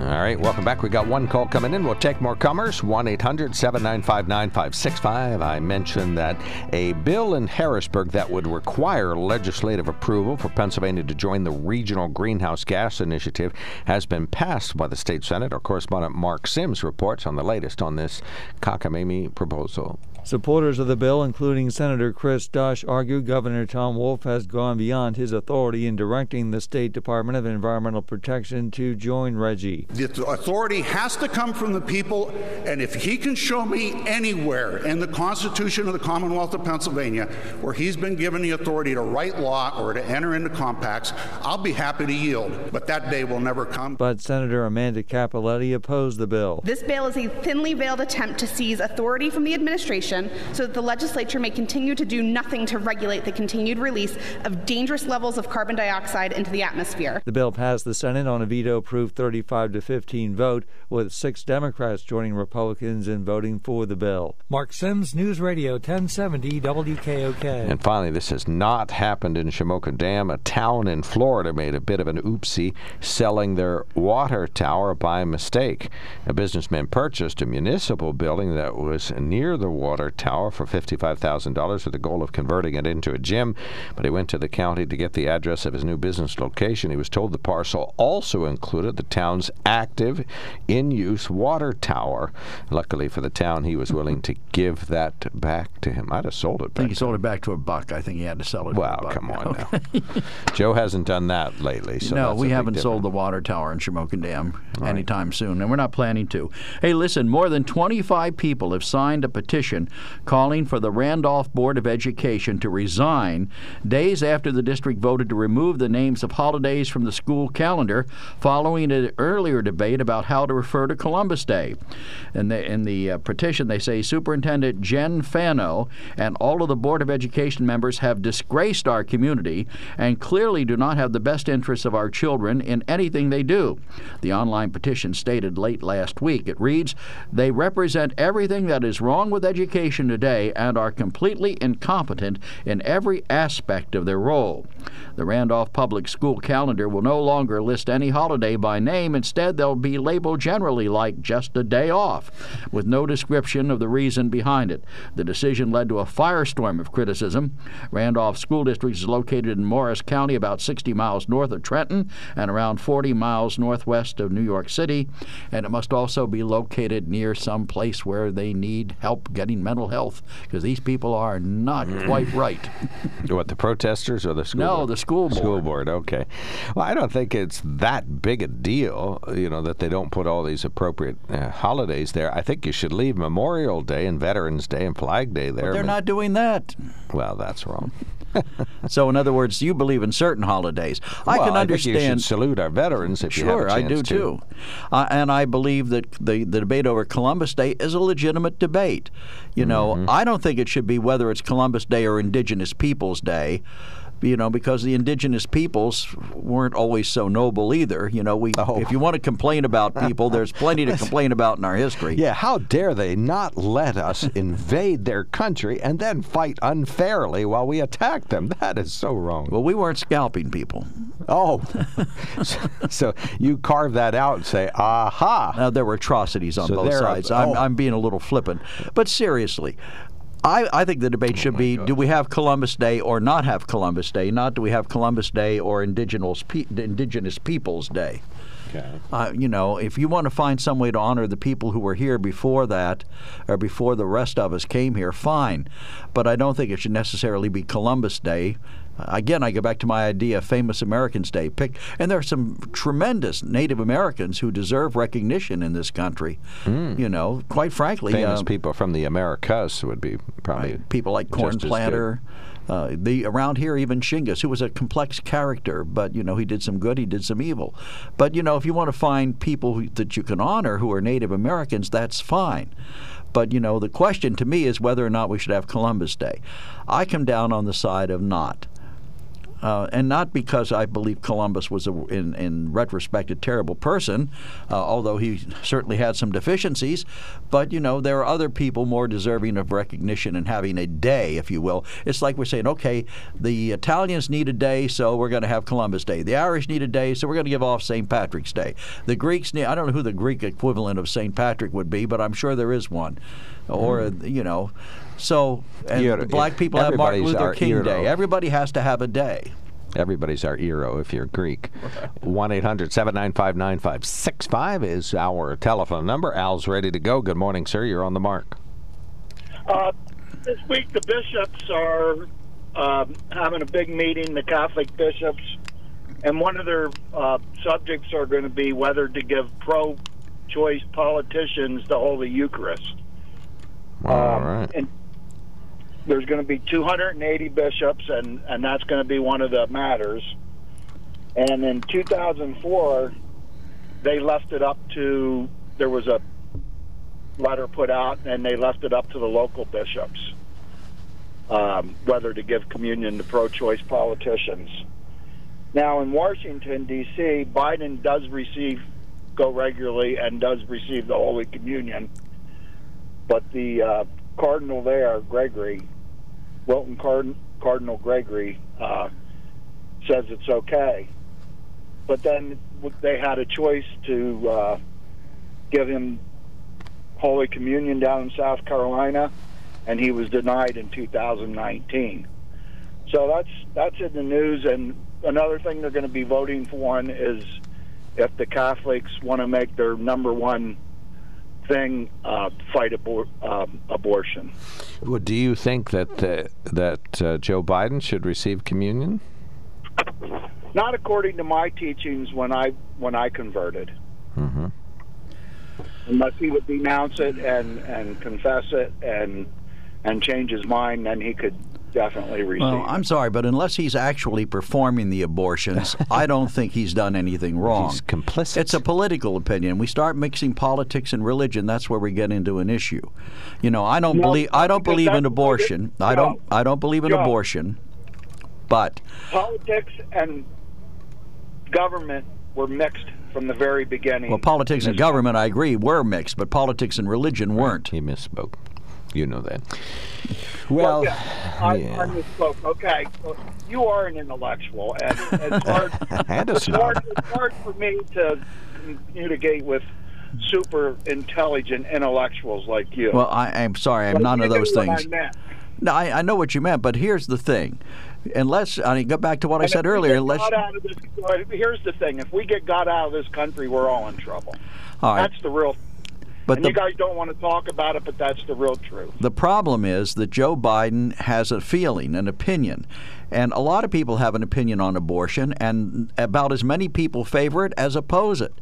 All right, welcome back. We got one call coming in. We'll take more comers. 1 800 795 9565. I mentioned that a bill in Harrisburg that would require legislative approval for Pennsylvania to join the Regional Greenhouse Gas Initiative has been passed by the state Senate. Our correspondent Mark Sims reports on the latest on this cockamamie proposal. Supporters of the bill, including Senator Cris Dush, argue Governor Tom Wolf has gone beyond his authority in directing the State Department of Environmental Protection to join RGGI. The authority has to come from the people, and if he can show me anywhere in the Constitution of the Commonwealth of Pennsylvania where he's been given the authority to write law or to enter into compacts, I'll be happy to yield. But that day will never come. But Senator Amanda Cappelletti opposed the bill. This bill is a thinly veiled attempt to seize authority from the administration so that the legislature may continue to do nothing to regulate the continued release of dangerous levels of carbon dioxide into the atmosphere. The bill passed the Senate on a veto proof 35 to 15 vote, with six Democrats joining Republicans in voting for the bill. Mark Sims, News Radio 1070 WKOK. And finally, this has not happened in Shamokin Dam. A town in Florida made a bit of an oopsie selling their water tower by mistake. A businessman purchased a municipal building that was near the water tower for $55,000 with the goal of converting it into a gym, but he went to the county to get the address of his new business location. He was told the parcel also included the town's active, in use water tower. Luckily for the town, he was willing to give that back to him. I'd have sold it back. I think he sold it back to a buck. I think he had to sell it. Well, come on now. Joe hasn't done that lately. So no, we haven't sold the water tower in Shamokin Dam Right. anytime soon, and we're not planning to. Hey, listen, more than 25 people have signed a petition calling for the Randolph Board of Education to resign days after the district voted to remove the names of holidays from the school calendar following an earlier debate about how to refer to Columbus Day. And they, in the uh, petition, they say Superintendent Jen Fano and all of the Board of Education members have disgraced our community and clearly do not have the best interests of our children in anything they do. The online petition stated late last week. It reads They represent everything that is wrong with education today and are completely incompetent in every aspect of their role. The Randolph Public School calendar will no longer list any holiday by name. Instead, they'll be labeled generally like just a day off, with no description of the reason behind it. The decision led to a firestorm of criticism. Randolph School District is located in Morris County, about 60 miles north of Trenton and around 40 miles northwest of New York City. And it must also be located near some place where they need help getting mental health, because these people are not quite right. What, the protesters or the school No, board? the school board. School board, okay. Well, I don't think it's that big a deal, you know, that they don't put all these appropriate uh, holidays there. I think you should leave Memorial Day and Veterans Day and Flag Day there. But they're but- not doing that. Well, that's wrong. So, in other words, you believe in certain holidays. I Well, can I think you should salute our veterans if you have a Sure, I do to. too. Uh, and I believe that the, the debate over Columbus Day is a legitimate debate. You know, Mm-hmm. I don't think it should be whether it's Columbus Day or Indigenous Peoples Day. You know, because the indigenous peoples weren't always so noble either. You know, we Oh. if you want to complain about people, there's plenty to complain about in our history. Yeah, how dare they not let us invade their country and then fight unfairly while we attack them? That is so wrong. Well, we weren't scalping people. Oh, so, so you carve that out and say, aha. Now, there were atrocities on So both there are- sides. I'm, oh. I'm being a little flippant. But seriously, I, I think the Oh debate should be do we have Columbus Day or not have Columbus Day, not do we have Columbus Day or Indigenous, pe- Indigenous Peoples Day. Okay. Uh, you know, if you want to find some way to honor the people who were here before that, or before the rest of us came here, fine. But I don't think it should necessarily be Columbus Day. Again, I go back to my idea of Famous Americans Day. Pick, and there are some tremendous Native Americans who deserve recognition in this country. You know, quite frankly, Famous um, people from the Americas would be probably people like Cornplanter. Uh, the around here, even Shingas, who was a complex character, but you know he did some good, he did some evil. But you know, if you want to find people who, that you can honor who are Native Americans, that's fine. But you know, the question to me is whether or not we should have Columbus Day. I come down on the side of not. Uh, and not because I believe Columbus was, a, in, in retrospect, a terrible person, uh, although he certainly had some deficiencies. But, you know, there are other people more deserving of recognition and having a day, if you will. It's like we're saying, okay, the Italians need a day, so we're going to have Columbus Day. The Irish need a day, so we're going to give off St. Patrick's Day. The Greeks need, I don't know who the Greek equivalent of St. Patrick would be, but I'm sure there is one. Or, uh, you know, so, and You're- the black people have Martin Luther King hero. Day. Everybody has to have a day. Everybody's our hero if you're Greek. 1 800 795 9565 is our telephone number. Al's ready to go. Good morning, sir. You're on the mark. Uh, this week the bishops are um, having a big meeting, the Catholic bishops, and one of their uh, subjects are going to be whether to give pro-choice politicians the Holy Eucharist. All Um, right. And there's going to be 280 bishops, and and that's going to be one of the matters. And in 2004, they left it up to there was a letter put out, and they left it up to the local bishops um, whether to give communion to pro-choice politicians. Now, in Washington D.C., Biden does receive go regularly and does receive the Holy Communion, but the uh, cardinal there, Gregory, Wilton Card- Cardinal Gregory, uh, says it's okay. But then they had a choice to uh, give him Holy Communion down in South Carolina, and he was denied in 2019. So that's that's in the news. And another thing they're going to be voting for on is if the Catholics want to make their number one thing uh, fight abor- um, abortion. Well, do you think that uh, that uh, Joe Biden should receive communion? Not according to my teachings when I when I converted. Mm-hmm. Unless he would denounce it and and confess it and and change his mind, then he could definitely receive. Well, I'm sorry, but unless he's actually performing the abortions, I don't think he's done anything wrong. He's complicit. It's a political opinion. We start mixing politics and religion, that's where we get into an issue. You know, I don't No, believe I don't believe in that's what it- abortion. I don't Joe, I don't believe in Joe. abortion. But Politics and government were mixed from the very beginning. well, politics and government, I agree, were mixed, but politics and religion weren't. He misspoke. You know that. Well, Well, yeah, I, yeah. I misspoke. Okay, well, you are an intellectual, and it's hard. And it's, hard it's hard for me to communicate with super intelligent intellectuals like you. Well, I, I'm sorry, I'm But none you of those knew what things. I meant. No, I, I know what you meant, but here's the thing. Unless I mean, go back to what I said if earlier. Unless out of this, here's the thing: if we get God out of this country, we're all in trouble. All right. That's the real. But and the- you guys don't want to talk about it, but that's the real truth. The problem is that Joe Biden has a feeling, an opinion. And a lot of people have an opinion on abortion, and about as many people favor it as oppose it.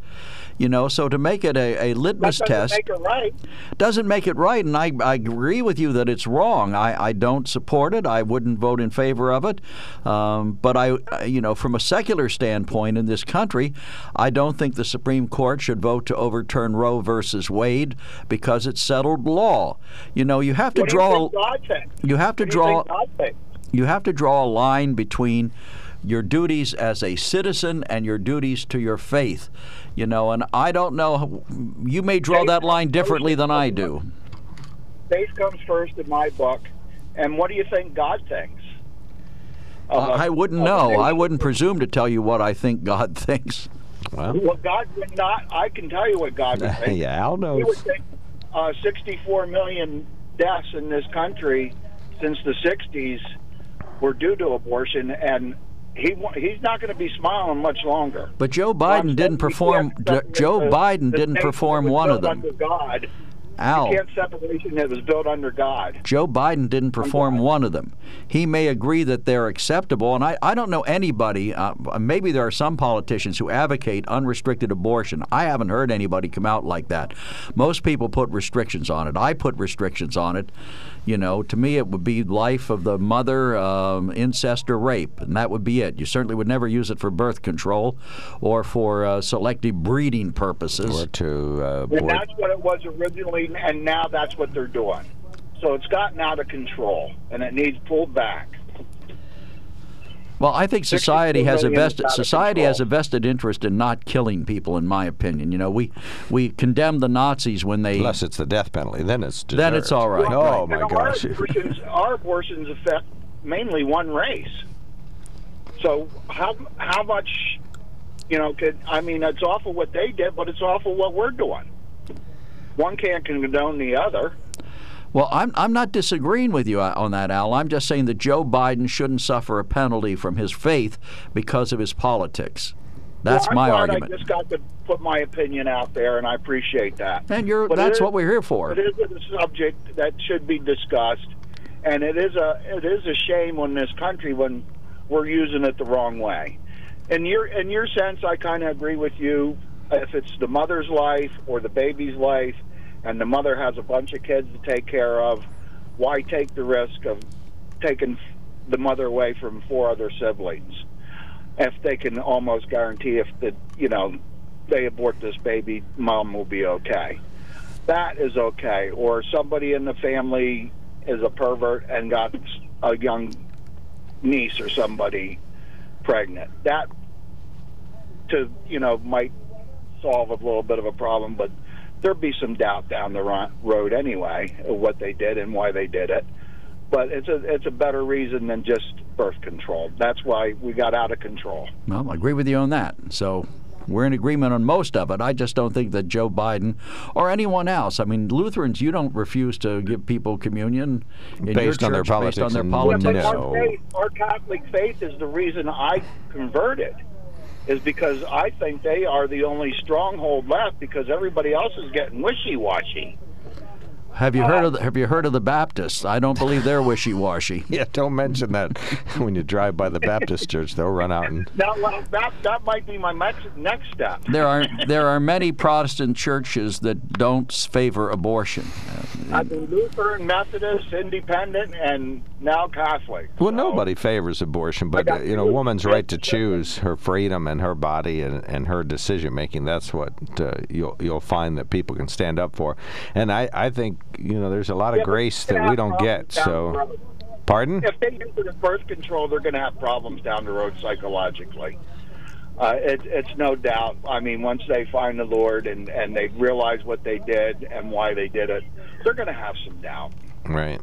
You know, so to make it a, a litmus doesn't test make right. doesn't make it right, and I, I agree with you that it's wrong. I, I don't support it. I wouldn't vote in favor of it. Um, but I, you know, from a secular standpoint in this country, I don't think the Supreme Court should vote to overturn Roe versus Wade because it's settled law. You know, you have to What you draw. thinks? You have to What you draw. thinks? You have to draw a line between your duties as a citizen and your duties to your faith. You know, and I don't know. You may draw that line differently than I do. Faith comes first in my book. And what do you think God thinks? Of a- I I wouldn't know. I wouldn't presume to tell you what I think God thinks. Well, Well, God would not. I can tell you what God would think. yeah, Al He knows. would think uh, 64 million deaths in this country since the 60s were due to abortion, and he he's not going to be smiling much longer. But Joe Biden didn't perform. Joe Biden didn't perform one of them. Under God, Al. you can't separation that was built under God. Joe Biden didn't perform one of them. He may agree that they're acceptable, and I, I don't know anybody, uh, maybe there are some politicians who advocate unrestricted abortion. I haven't heard anybody come out like that. Most people put restrictions on it. I put restrictions on it. You know, to me, it would be life of the mother, um, incest, or rape, and that would be it. You certainly would never use it for birth control or for uh, selective breeding purposes. Or to uh, And that's what it was originally, and now that's what they're doing. So it's gotten out of control, and it needs pulled back. Well, I think society has a vested society has a vested interest in not killing people. In my opinion, you know, we we condemn the Nazis when they Unless it's the death penalty, then it's deserved. Then it's all right. Oh And my our gosh! abortions, our abortions affect mainly one race. So how how much, you know, could I mean? It's awful what they did, but it's awful what we're doing. One can't condone the other. Well, I'm I'm not disagreeing with you uh, on that, Al. I'm just saying that Joe Biden shouldn't suffer a penalty from his faith because of his politics. That's Well, my argument. I just got to put my opinion out there, and I appreciate that. And you're But that's is- what we're here for. It is a subject that should be discussed, and it is a it is a shame in this country when we're using it the wrong way. In your in your sense, I kind of agree with you. If it's the mother's life or the baby's life, and the mother has a bunch of kids to take care of, why take the risk of taking the mother away from four other siblings if they can almost guarantee if the you know they abort this baby, mom will be okay. That is okay. Or somebody in the family is a pervert and got a young niece or somebody pregnant. That to you know might solve a little bit of a problem, but there'd be some doubt down the road anyway of what they did and why they did it. But it's a it's a better reason than just birth control. That's why we got out of control. Well, I agree with you on that. So we're in agreement on most of it. I just don't think that Joe Biden or anyone else. I mean, Lutherans, you don't refuse to give people communion in based your on their church politics. based on their and- politics. Yeah, but No. our, faith, our Catholic faith is the reason I converted, is because I think they are the only stronghold left because everybody else is getting wishy washy. Have you heard uh, of the, Have you heard of the Baptists? I don't believe they're wishy washy. Yeah, don't mention that when you drive by the Baptist church. They'll run out and Now, well, that that might be my next next step. There are there are many Protestant churches that don't favor abortion. I mean, Lutheran, Methodist, Independent, and now Catholic. Well, nobody favors abortion, but uh, you know, a woman's right to choose her freedom and her body and, and her decision making. That's what uh, you'll you'll find that people can stand up for. And I, I think you know, there's a lot of Yeah, grace that we don't get. the So, pardon? If they it as birth control, they're going to have problems down the road psychologically. Uh, it, it's no doubt. I mean, once they find the Lord and, and they realize what they did and why they did it, they're going to have some doubt. Right.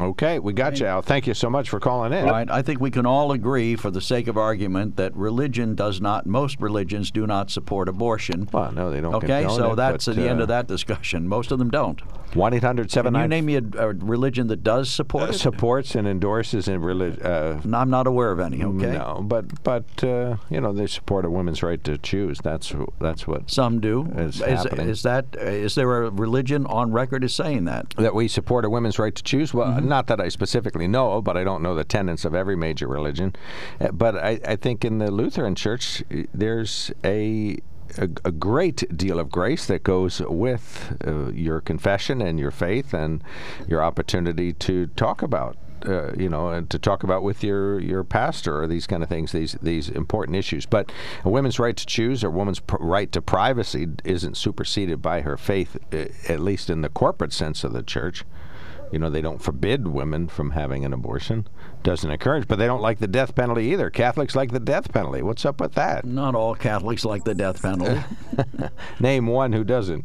Okay, we got you, Al. Thank you so much for calling in. Right. I think we can all agree, for the sake of argument, that religion does not. Most religions do not support abortion. Well, no, they don't. Okay, so it, that's but, the end uh, of that discussion. Most of them don't. One eight hundred seven Can you name me a, a religion that does support it? supports and endorses and relig- uh, I'm not aware of any. Okay. No, but but uh, you know they support a woman's right to choose. That's that's what Some do. is, is, is that is there a religion on record as saying that? that we support a women's right to choose. Well, Mm-hmm. Not that I specifically know, but I don't know the tenets of every major religion. Uh, But I, I think in the Lutheran Church, there's a a, a great deal of grace that goes with uh, your confession and your faith and your opportunity to talk about uh, you know, and to talk about with your, your pastor or these kind of things, these these important issues. But a woman's right to choose or a woman's pr- right to privacy isn't superseded by her faith, uh, at least in the corporate sense of the church. You know, they don't forbid women from having an abortion, doesn't encourage, but they don't like the death penalty either. Catholics like the death penalty. What's up with that? Not all Catholics like the death penalty. Name one who doesn't.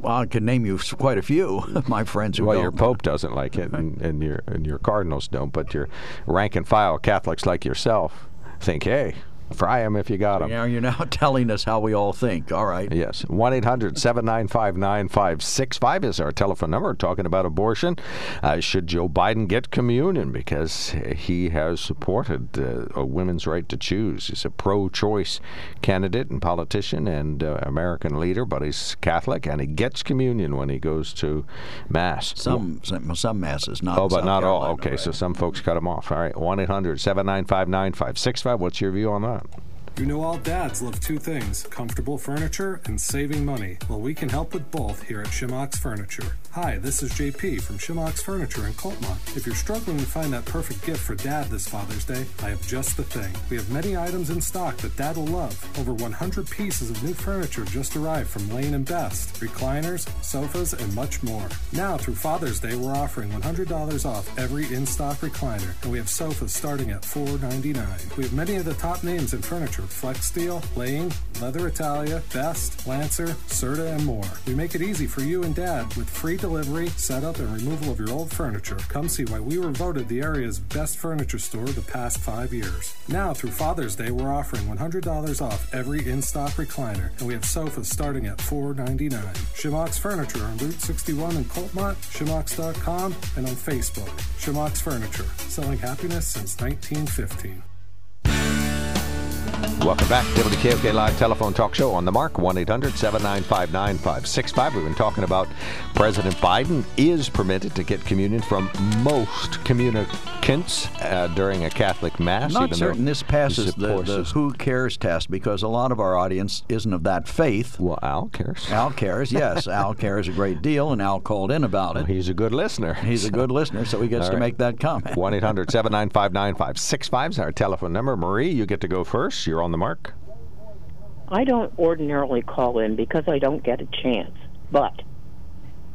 well, I can name you quite a few of my friends who Well, don't. your Pope doesn't like it, and, and your and your cardinals don't, but your rank and file Catholics like yourself think, hey, fry them if you got them. Now you're now telling us how we all think. All right. Yes. 1 800 795 9565 is our telephone number. Talking about abortion. Uh, should Joe Biden get communion? Because he has supported uh, a women's right to choose. He's a pro choice candidate and politician and uh, American leader, but he's Catholic and he gets communion when he goes to Mass. Some some, some masses, not. Oh, but South not all. Okay, right. so some folks cut him off. All right, 1 800 795 9565. What's your view on that? You know, all dads love two things comfortable furniture and saving money. Well, we can help with both here at Shimox Furniture. Hi, this is JP from Shimox Furniture in Coltmont. If you're struggling to find that perfect gift for dad this Father's Day, I have just the thing. We have many items in stock that dad will love. Over 100 pieces of new furniture just arrived from Lane and Best recliners, sofas, and much more. Now, through Father's Day, we're offering $100 off every in stock recliner, and we have sofas starting at 499. We have many of the top names in furniture Flexsteel, Lane, Leather Italia, Best, Lancer, Serta, and more. We make it easy for you and dad with free delivery, setup, and removal of your old furniture. Come see why we were voted the area's best furniture store the past five years. Now, through Father's Day, we're offering $100 off every in stock recliner, and we have sofas starting at 499. Shimox Furniture on Route 61 in Coltmont, Shimox.com, and on Facebook. Shimox Furniture, selling happiness since 1915. Welcome back. WKOK Live Telephone Talk Show on the mark. 1 800 795 9565. We've been talking about President Biden is permitted to get communion from most communicants uh, during a Catholic Mass. I'm not certain this passes the, the Who Cares test because a lot of our audience isn't of that faith. Well, Al cares. Al cares, yes. Al cares a great deal, and Al called in about it. Well, he's a good listener. He's a good listener, so he gets to make that comment. 1 800 795 9565 is our telephone number. Marie, you get to go first. You're on the mark. I don't ordinarily call in because I don't get a chance. But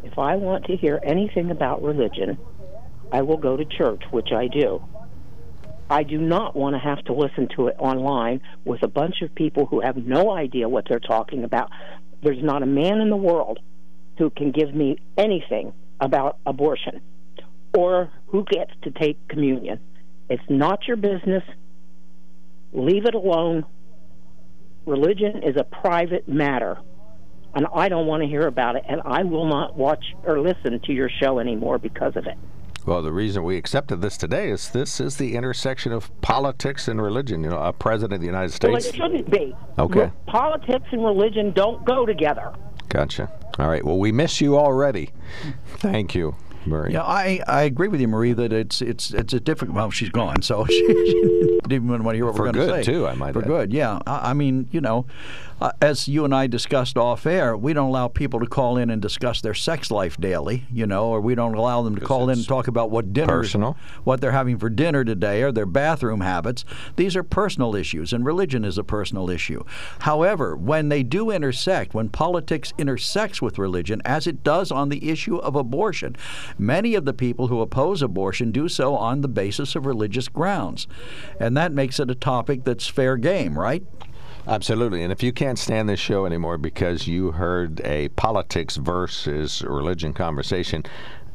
if I want to hear anything about religion, I will go to church, which I do. I do not want to have to listen to it online with a bunch of people who have no idea what they're talking about. There's not a man in the world who can give me anything about abortion or who gets to take communion. It's not your business. Leave it alone. Religion is a private matter, and I don't want to hear about it, and I will not watch or listen to your show anymore because of it. Well, the reason we accepted this today is this is the intersection of politics and religion. You know, a president of the United States. Well, it shouldn't be. Okay. Politics and religion don't go together. Gotcha. All right. Well, we miss you already. Thank you. Marie. Yeah, I, I agree with you, Marie, that it's it's it's a difficult. Well, she's gone, so she, didn't even want to hear what For we're going to say. For good, too, I might For add. good, yeah. I, I mean, you know, uh, as you and I discussed off air, we don't allow people to call in and discuss their sex life daily, you know, or we don't allow them to call in and talk about what dinner, personal. what they're having for dinner today, or their bathroom habits. These are personal issues, and religion is a personal issue. However, when they do intersect, when politics intersects with religion, as it does on the issue of abortion, many of the people who oppose abortion do so on the basis of religious grounds. And that makes it a topic that's fair game, right? Absolutely. And if you can't stand this show anymore because you heard a politics versus religion conversation,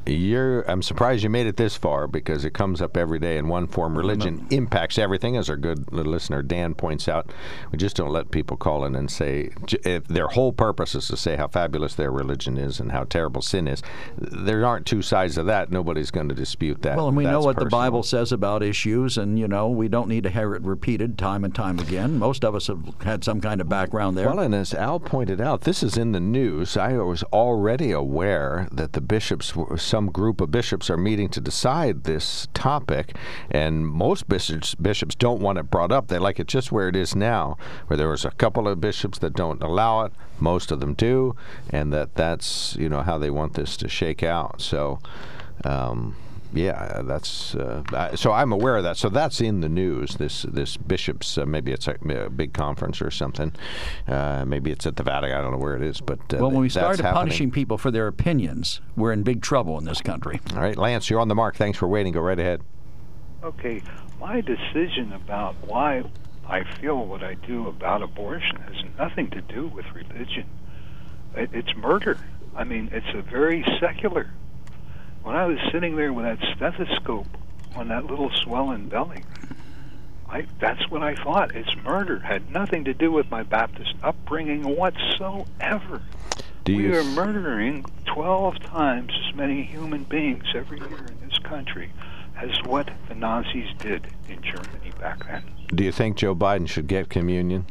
you're I'm surprised you made it this far because it comes up every day in one form. Mm-hmm. Religion impacts everything, as our good listener Dan points out. We just don't let people call in and say if their whole purpose is to say how fabulous their religion is and how terrible sin is. There aren't two sides of that. Nobody's going to dispute that. Well, and we know That's what the. Bible says about issues, and you know we don't need to hear it repeated time and time again. Most of us have had some kind of background there. Well, and as Al pointed out, this is in the news. I was already aware that the bishops, were- some group of bishops, are meeting to decide this topic, and most bishops bishops don't want it brought up. They like it just where it is now, where there was a couple of bishops that don't allow it, most of them do, and that that's you know how they want this to shake out. So. Um, yeah, that's uh, I- so I'm aware of that. So that's in the news. This this bishops uh, maybe it's a, a big conference or something. Uh, maybe it's at the Vatican. I don't know where it is, but uh, well, when we that's started happening. punishing people for their opinions, we're in big trouble in this country. All right, Lance, you're on the mark. Thanks for waiting. Go right ahead. Okay, my decision about why I feel what I do about abortion has nothing to do with religion. It's murder. I mean, it's a very secular. When I was sitting there with that stethoscope on that little swollen belly, I that's what I thought. It's murder. Had nothing to do with my Baptist upbringing whatsoever. Do we are murdering 12 times as many human beings every year in this country as what the Nazis did in Germany back then. Do you think Joe Biden should get communion?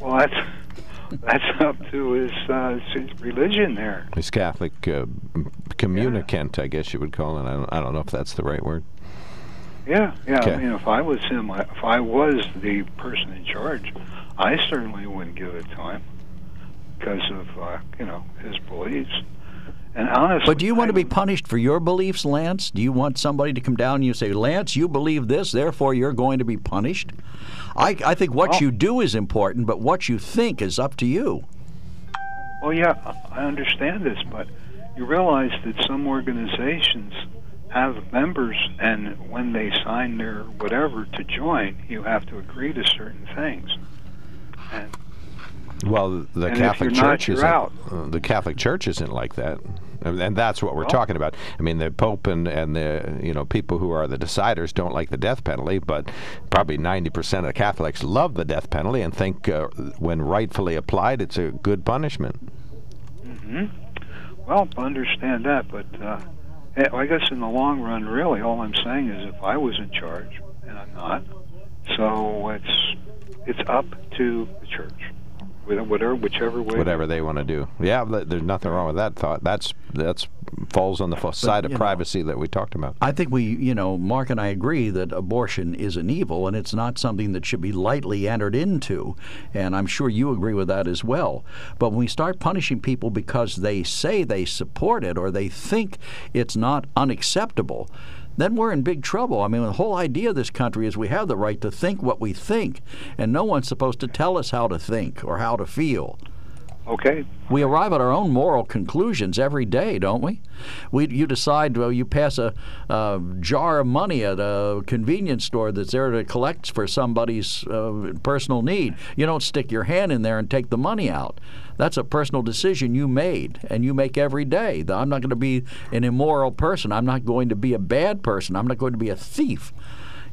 Well, that's that's up to his, uh, his religion there. His Catholic uh, communicant, I guess you would call it. I don't, I don't know if that's the right word. Yeah, yeah. Okay. I mean, if I was him, if I was the person in charge, I certainly wouldn't give it to him because of uh, you know his beliefs. And honestly, But do you want to be punished for your beliefs, Lance? Do you want somebody to come down and you say, Lance, you believe this, therefore you're going to be punished? I, I think what you do is important, but what you think is up to you. Well, yeah, I I understand this, but you realize that some organizations have members, and when they sign their whatever to join, you have to agree to certain things. And Well, the And Catholic you're not, Church isn't. uh, the Catholic Church isn't like that, and, and that's what we're talking about. I mean, the Pope and, and the you know people who are the deciders don't like the death penalty, but probably ninety percent of Catholics love the death penalty and think uh, when rightfully applied, it's a good punishment. hmm Well, I understand that, but uh, eh, I guess in the long run, really, all I'm saying is if I was in charge, and I'm not, So it's it's up to the church, whatever whichever way. Whatever they want to do. Yeah, there's nothing wrong with that thought. That's that's falls on the but, side of privacy know, that we talked about. I think we, you know, Mark and I agree that abortion is an evil and it's not something that should be lightly entered into. And I'm sure you agree with that as well. But when we start punishing people because they say they support it or they think it's not unacceptable, then we're in big trouble. I mean, the whole idea of this country is we have the right to think what we think, and no one's supposed to tell us how to think or how to feel. Okay. We arrive at our own moral conclusions every day, don't we? We you decide. Well, you pass a, a jar of money at a convenience store that's there to collect for somebody's uh, personal need. You don't stick your hand in there and take the money out. That's a personal decision you made, and you make every day. I'm not going to be an immoral person. I'm not going to be a bad person. I'm not going to be a thief.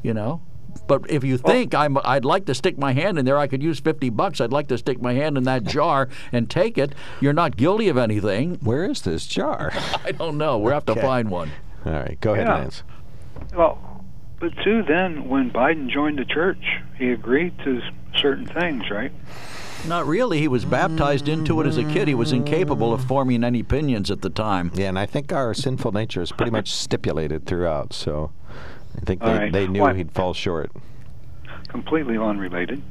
You know, but if you oh. think oh. I'm, I'd like to stick my hand in there, I could use 50 bucks. I'd like to stick my hand in that jar and take it. You're not guilty of anything. Where is this jar? I don't know. We'll have to find one. All right, go ahead, yeah. Lance. Well, but too, then when Biden joined the church, he agreed to certain things, right? Not really. He was baptized into it as a kid. He was incapable of forming any opinions at the time. Yeah, and I think our sinful nature is pretty much stipulated throughout. So I think they, right. they knew well, he'd fall short. Completely unrelated.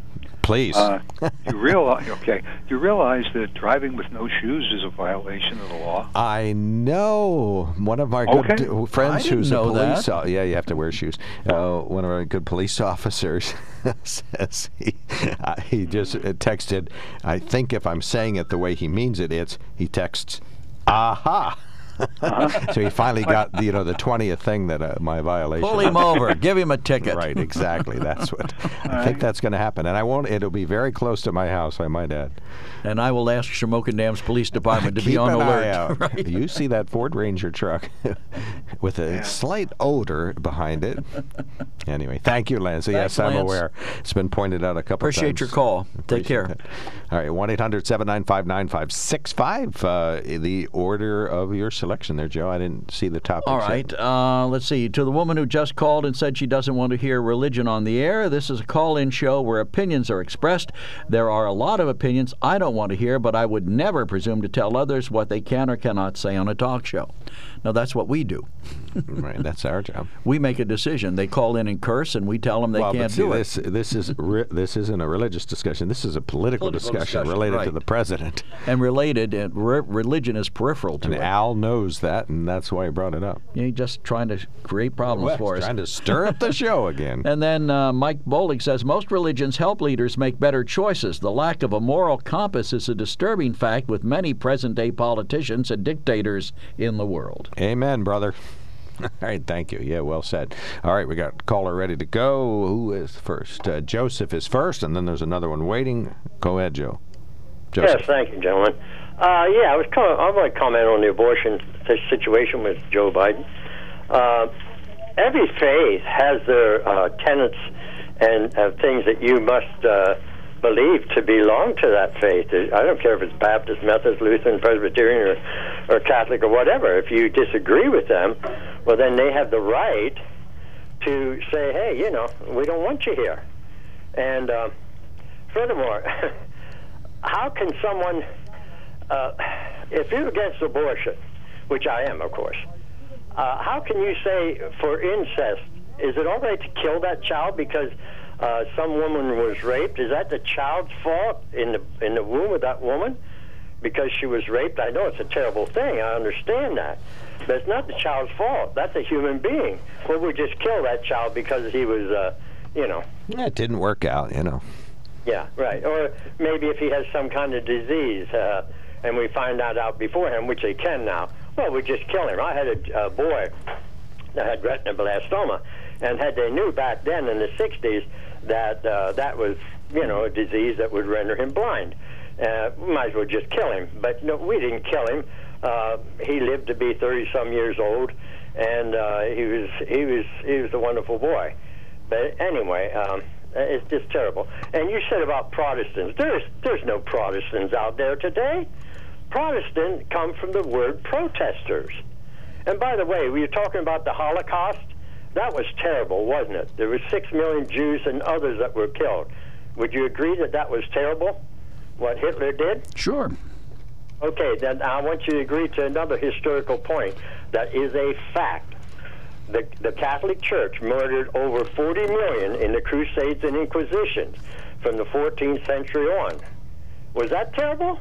Please. Uh, you realize, okay, you realize that driving with no shoes is a violation of the law. I know. One of our okay. good friends who's a police, o- yeah, you have to wear shoes. Uh, one of our good police officers says he uh, he just texted. I think if I'm saying it the way he means it, it's he texts, "Aha." Uh-huh. so he finally got you know the twentieth thing that uh, my violation. Pull him over, give him a ticket. Right, exactly. That's what I think that's going to happen, and I won't. It'll be very close to my house, I might add. And I will ask Shamokin Dam's police department to be on alert. right? You see that Ford Ranger truck with a yeah. slight odor behind it. Anyway, thank you, Lance. yes, I'm aware. It's been pointed out a couple Appreciate times. Appreciate your call. Appreciate Take care. That. All right, one 795 9565 uh, The order of your selection there, Joe. I didn't see the topic. All right. Uh, let's see. To the woman who just called and said she doesn't want to hear religion on the air, this is a call in show where opinions are expressed. There are a lot of opinions I don't want to hear, but I would never presume to tell others what they can or cannot say on a talk show. Now, that's what we do. Right, that's our job. We make a decision. They call in and curse, and we tell them they well, can't see, do this, it. This is re- this isn't a religious discussion. This is a political, political discussion, discussion, related right. to the president. And related, and re- religion is peripheral to and it. Al knows that, and that's why he brought it up. Yeah, he's just trying to create problems well, for us. Trying to stir up the show again. And then uh, Mike Bowling says most religions help leaders make better choices. The lack of a moral compass is a disturbing fact with many present-day politicians and dictators in the world. Amen, brother. All right, thank you. Yeah, well said. All right, we got caller ready to go. Who is first? Uh, Joseph is first, and then there's another one waiting. Go ahead, Joe. Joseph. Yes, thank you, gentlemen. Uh, yeah, I was. Com- I want to comment on the abortion situation with Joe Biden. Uh, every faith has their uh, tenets and uh, things that you must believe to belong to that faith. I don't care if it's Baptist, Methodist, Lutheran, Presbyterian, or, or Catholic, or whatever. If you disagree with them, well, then they have the right to say, hey, you know, we don't want you here. And uh, furthermore, how can someone, uh, if you're against abortion, which I am, of course, uh, how can you say for incest, is it all right to kill that child because uh, some woman was raped? Is that the child's fault in the in the womb of that woman because she was raped? I know it's a terrible thing. I understand that, but it's not the child's fault. That's a human being. Well, we just kill that child because he was, uh, you know. Yeah, it didn't work out, you know. Yeah, right. Or maybe if he has some kind of disease, uh, and we find that out beforehand, which they can now. Well, we just kill him. I had a, a boy that had retinoblastoma, and had they knew back then in the '60s that uh, that was, you know, a disease that would render him blind, uh, might as well just kill him. But no, we didn't kill him. Uh, he lived to be 30 some years old, and uh, he was he was he was a wonderful boy. But anyway. Um, it's just terrible. And you said about Protestants. There's there's no Protestants out there today. Protestant come from the word protesters. And by the way, we were talking about the Holocaust That was terrible, wasn't it? There were six million Jews and others that were killed. Would you agree that that was terrible? What Hitler did? Sure. Okay, then I want you to agree to another historical point that is a fact. The, the Catholic Church murdered over 40 million in the Crusades and Inquisitions from the 14th century on. Was that terrible?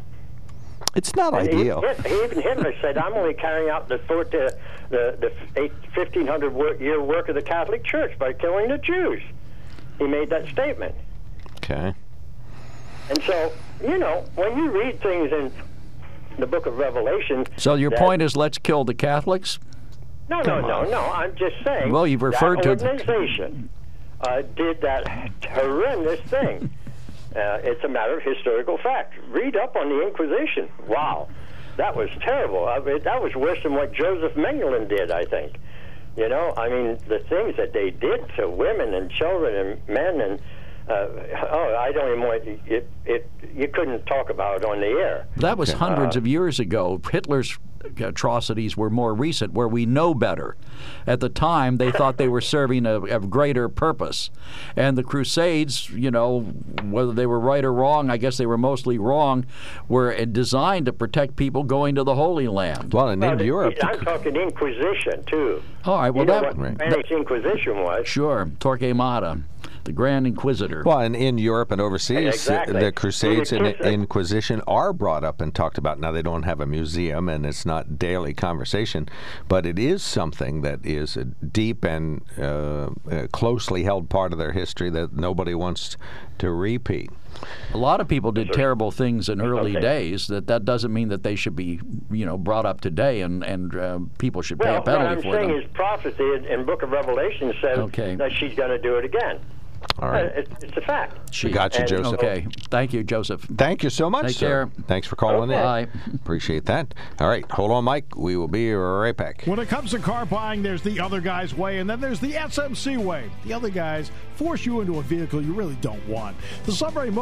It's not And ideal. Even, even Hitler said, "I'm only carrying out the thought- the the, the 1500 year work of the Catholic Church by killing the Jews." He made that statement, Okay. and so you know when you read things in the Book of Revelation. So your that- point is, let's kill the Catholics? No, no, Come no, on. no. I'm just saying. Well, you've referred that to the- organization uh, did that horrendous thing. Uh, it's a matter of historical fact. Read up on the Inquisition. Wow, that was terrible. I mean, that was worse than what Joseph Mengele did. I think. You know, I mean, the things that they did to women and children and men and uh, oh, I don't even want it. It you couldn't talk about it on the air. That was hundreds Uh, of years ago. Hitler's atrocities were more recent, where we know better. At the time, they thought they were serving a, a greater purpose. And the Crusades, you know, whether they were right or wrong, I guess they were mostly wrong, were uh, designed to protect people going to the Holy Land. Well, and Well, the- I'm talking Inquisition too. All right, well, you know that- what Spanish Inquisition was. Sure, Torquemada, the Grand Inquisitor. Well, and in Europe and overseas, Exactly. the Crusades and were. Inquisition are brought up and talked about. Now, they don't have a museum and it's not daily conversation, but it is something that is a deep and uh, uh, closely held part of their history that nobody wants to repeat. A lot of people did terrible things in early Okay. days. That that doesn't mean that they should be, you know, brought up today and and uh, people should pay Well, a what penalty I'm for saying them. is prophecy in, in Book of Revelation says Okay. that she's going to do it again. All right. Uh, it's, it's a fact. She got you, And Joseph. Okay. Thank you, Joseph. Thank you so much, Take sir. care. Thanks for calling in. Bye. Appreciate that. All right, hold on, Mike. We will be right back. When it comes to car buying, there's the other guy's way, and then there's the SMC way. The other guys force you into a vehicle you really don't want. The Sunbury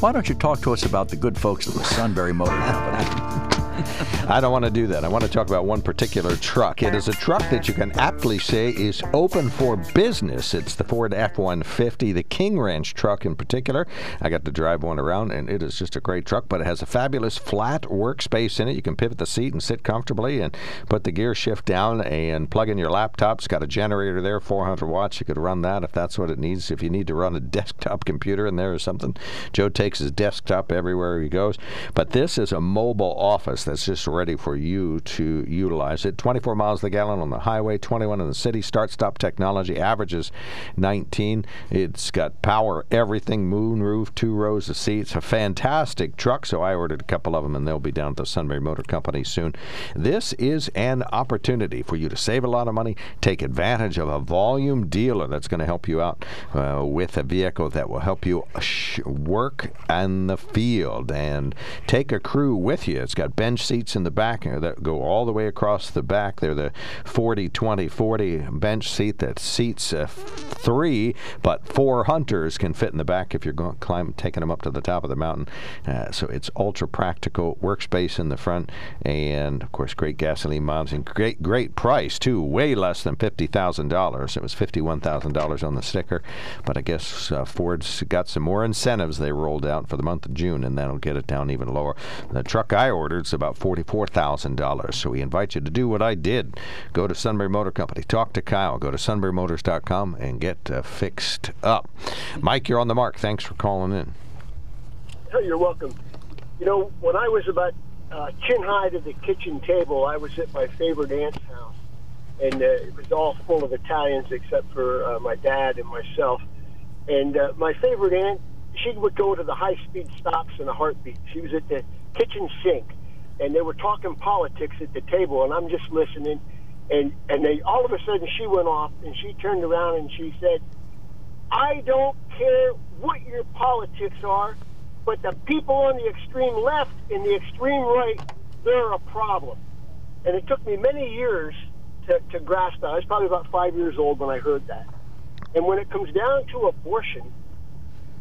Why don't you talk to us about the good folks at the Sunbury Motor Company? I don't want to do that. I want to talk about one particular truck. It is a truck that you can aptly say is open for business. It's the Ford F 150, the King Ranch truck in particular. I got to drive one around, and it is just a great truck, but it has a fabulous flat workspace in it. You can pivot the seat and sit comfortably and put the gear shift down and plug in your laptop. It's got a generator there, 400 watts. You could run that if that's what it needs. If you need to run a desktop computer in there or something, Joe takes his desktop everywhere he goes. But this is a mobile office that's just ready for you to utilize it. 24 miles a gallon on the highway, 21 in the city. Start stop technology averages 19. It's got power everything, moon roof, two rows of seats. A fantastic truck. So I ordered a couple of them, and they'll be down at the Sunbury Motor Company soon. This is an opportunity for you to save a lot of money, take advantage of a volume dealer that's going to help you out uh, with a vehicle that will help you sh- work in the field and take a crew with you. It's got bench seats in the back that go all the way across the back. They're the 40 20 40 bench seat that seats uh, three, but four hunters can fit in the back if you're going climb taking them up to the top of the mountain. Uh, so it's ultra practical workspace in the front, and of course great gasoline miles and great great price too. Way less than fifty thousand dollars. It was fifty one thousand dollars on the sticker, but I guess uh, Ford's got some more incentives they rolled out for the month of June, and that'll get it down even lower. The truck I ordered is about thousand dollars. So we invite you to do what I did: go to Sunbury Motor Company, talk to Kyle, go to sunburymotors.com, and get uh, fixed up. Mike, you're on the mark. Thanks for calling in. Hey, you're welcome. You know, when I was about uh, chin high to the kitchen table, I was at my favorite aunt's house, and uh, it was all full of Italians except for uh, my dad and myself. And uh, my favorite aunt, she would go to the high speed stops in a heartbeat. She was at the kitchen sink, and they were talking politics at the table, and I'm just listening. And and they all of a sudden she went off, and she turned around and she said, "I don't care what your politics are, but the people on the extreme left and the extreme right, they're a problem." And it took me many years to, to grasp that. I was probably about five years old when I heard that. And when it comes down to abortion,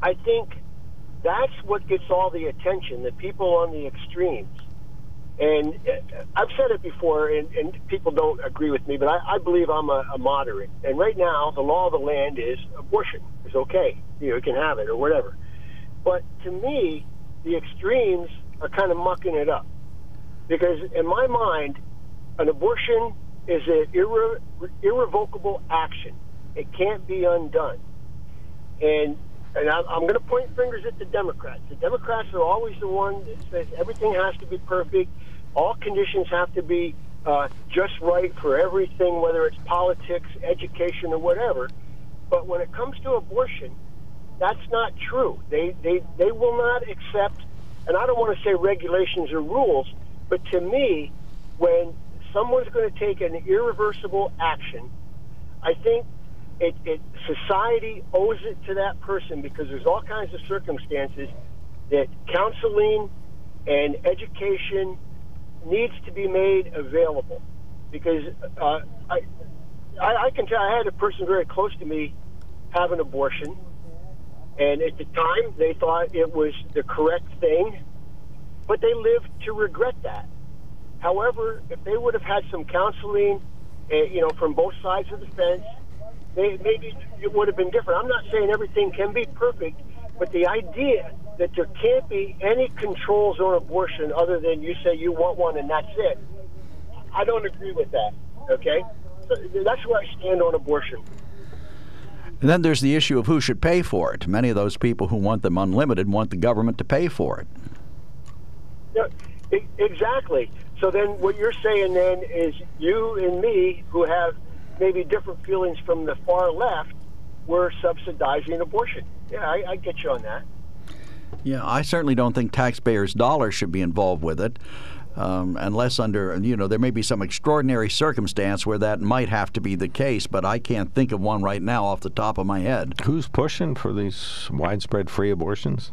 I think that's what gets all the attention, the people on the extremes. And uh, I've said it before, and, and people don't agree with me, but I, I believe I'm a, a moderate. And right now, the law of the land is abortion is okay. You know, you can have it or whatever. But to me, the extremes are kind of mucking it up. Because in my mind, an abortion is an irre- irrevocable action. It can't be undone. And and I'm, going to point fingers at the Democrats. The Democrats are always the one that says everything has to be perfect, all conditions have to be uh, just right for everything, whether it's politics, education, or whatever. But when it comes to abortion, that's not true. They they they will not accept, and I don't want to say regulations or rules, but to me, when someone's going to take an irreversible action, I think it, it society owes it to that person because there's all kinds of circumstances that counseling and education needs to be made available. Because uh, I, I can tell I had a person very close to me have an abortion and at the time they thought it was the correct thing but they lived to regret that. However if they would have had some counseling uh, you know from both sides of the fence maybe it would have been different. I'm not saying everything can be perfect, but the idea that there can't be any controls on abortion other than you say you want one and that's it, I don't agree with that. Okay? So that's where I stand on abortion. And then there's the issue of who should pay for it. Many of those people who want them unlimited want the government to pay for it. Yeah, exactly. So then what you're saying then is you and me who have maybe different feelings from the far left were subsidizing abortion. Yeah, I, I get you on that. Yeah, I certainly don't think taxpayers' dollars should be involved with it. Um, unless under, you know, there may be some extraordinary circumstance where that might have to be the case, but I can't think of one right now off the top of my head. Who's pushing for these widespread free abortions?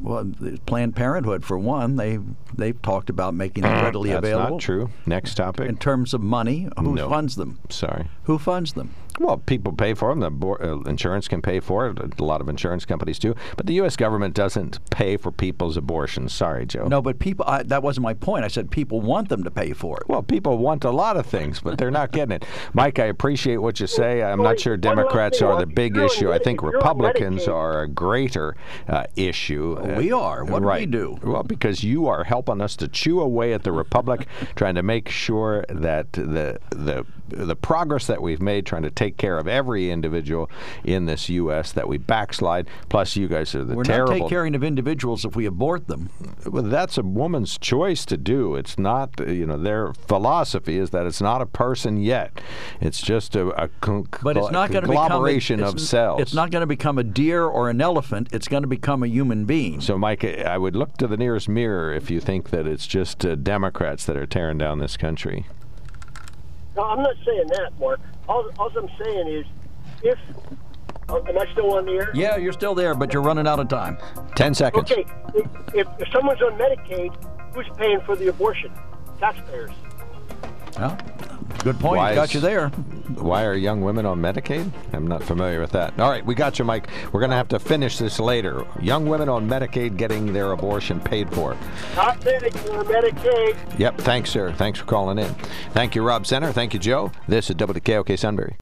Well, Planned Parenthood, for one, they they've talked about making them mm-hmm. readily That's available. not true. Next topic. In terms of money, who No. funds them? Sorry. Who funds them? Well, people pay for them. The bo- uh, insurance can pay for it. A lot of insurance companies do. But the U.S. government doesn't pay for people's abortions. Sorry, Joe. No, but people. I, that wasn't my point. I said people want them to pay for it. Well, people want a lot of things, but they're not getting it. Mike, I appreciate what you say. I'm not sure Democrats are the big issue. I think Republicans are a greater uh, issue. We are. What do we do? Well, because you are helping us to chew away at the Republic, trying to make sure that the the the progress that we've made, trying to take care of every individual in this U.S. that we backslide. Plus, you guys are the terrible We're not taking care of individuals if we abort them. Well, that's a woman's choice to do. It's not, you know, their philosophy is that it's not a person yet. It's just a, a con- But it's not to become a, it's of cells. It's not going to become a deer or an elephant. It's going to become a human being. So, Mike, I would look to the nearest mirror if you think that it's just uh, Democrats that are tearing down this country. No, I'm not saying that, Mark. All, all I'm saying is, if uh, am I still on the air? Yeah, you're still there, but you're running out of time. Ten seconds. Okay, if, if, if someone's on Medicaid, who's paying for the abortion? Taxpayers. Well, good point. Why Got is- you there. Why are young women on Medicaid? I'm not familiar with that. All right, we got you, Mike. We're going to have to finish this later. Young women on Medicaid getting their abortion paid for. Not Medicare, Medicaid. Yep, thanks, sir. Thanks for calling in. Thank you, Rob Center. Thank you, Joe. This is WKOK Sunbury.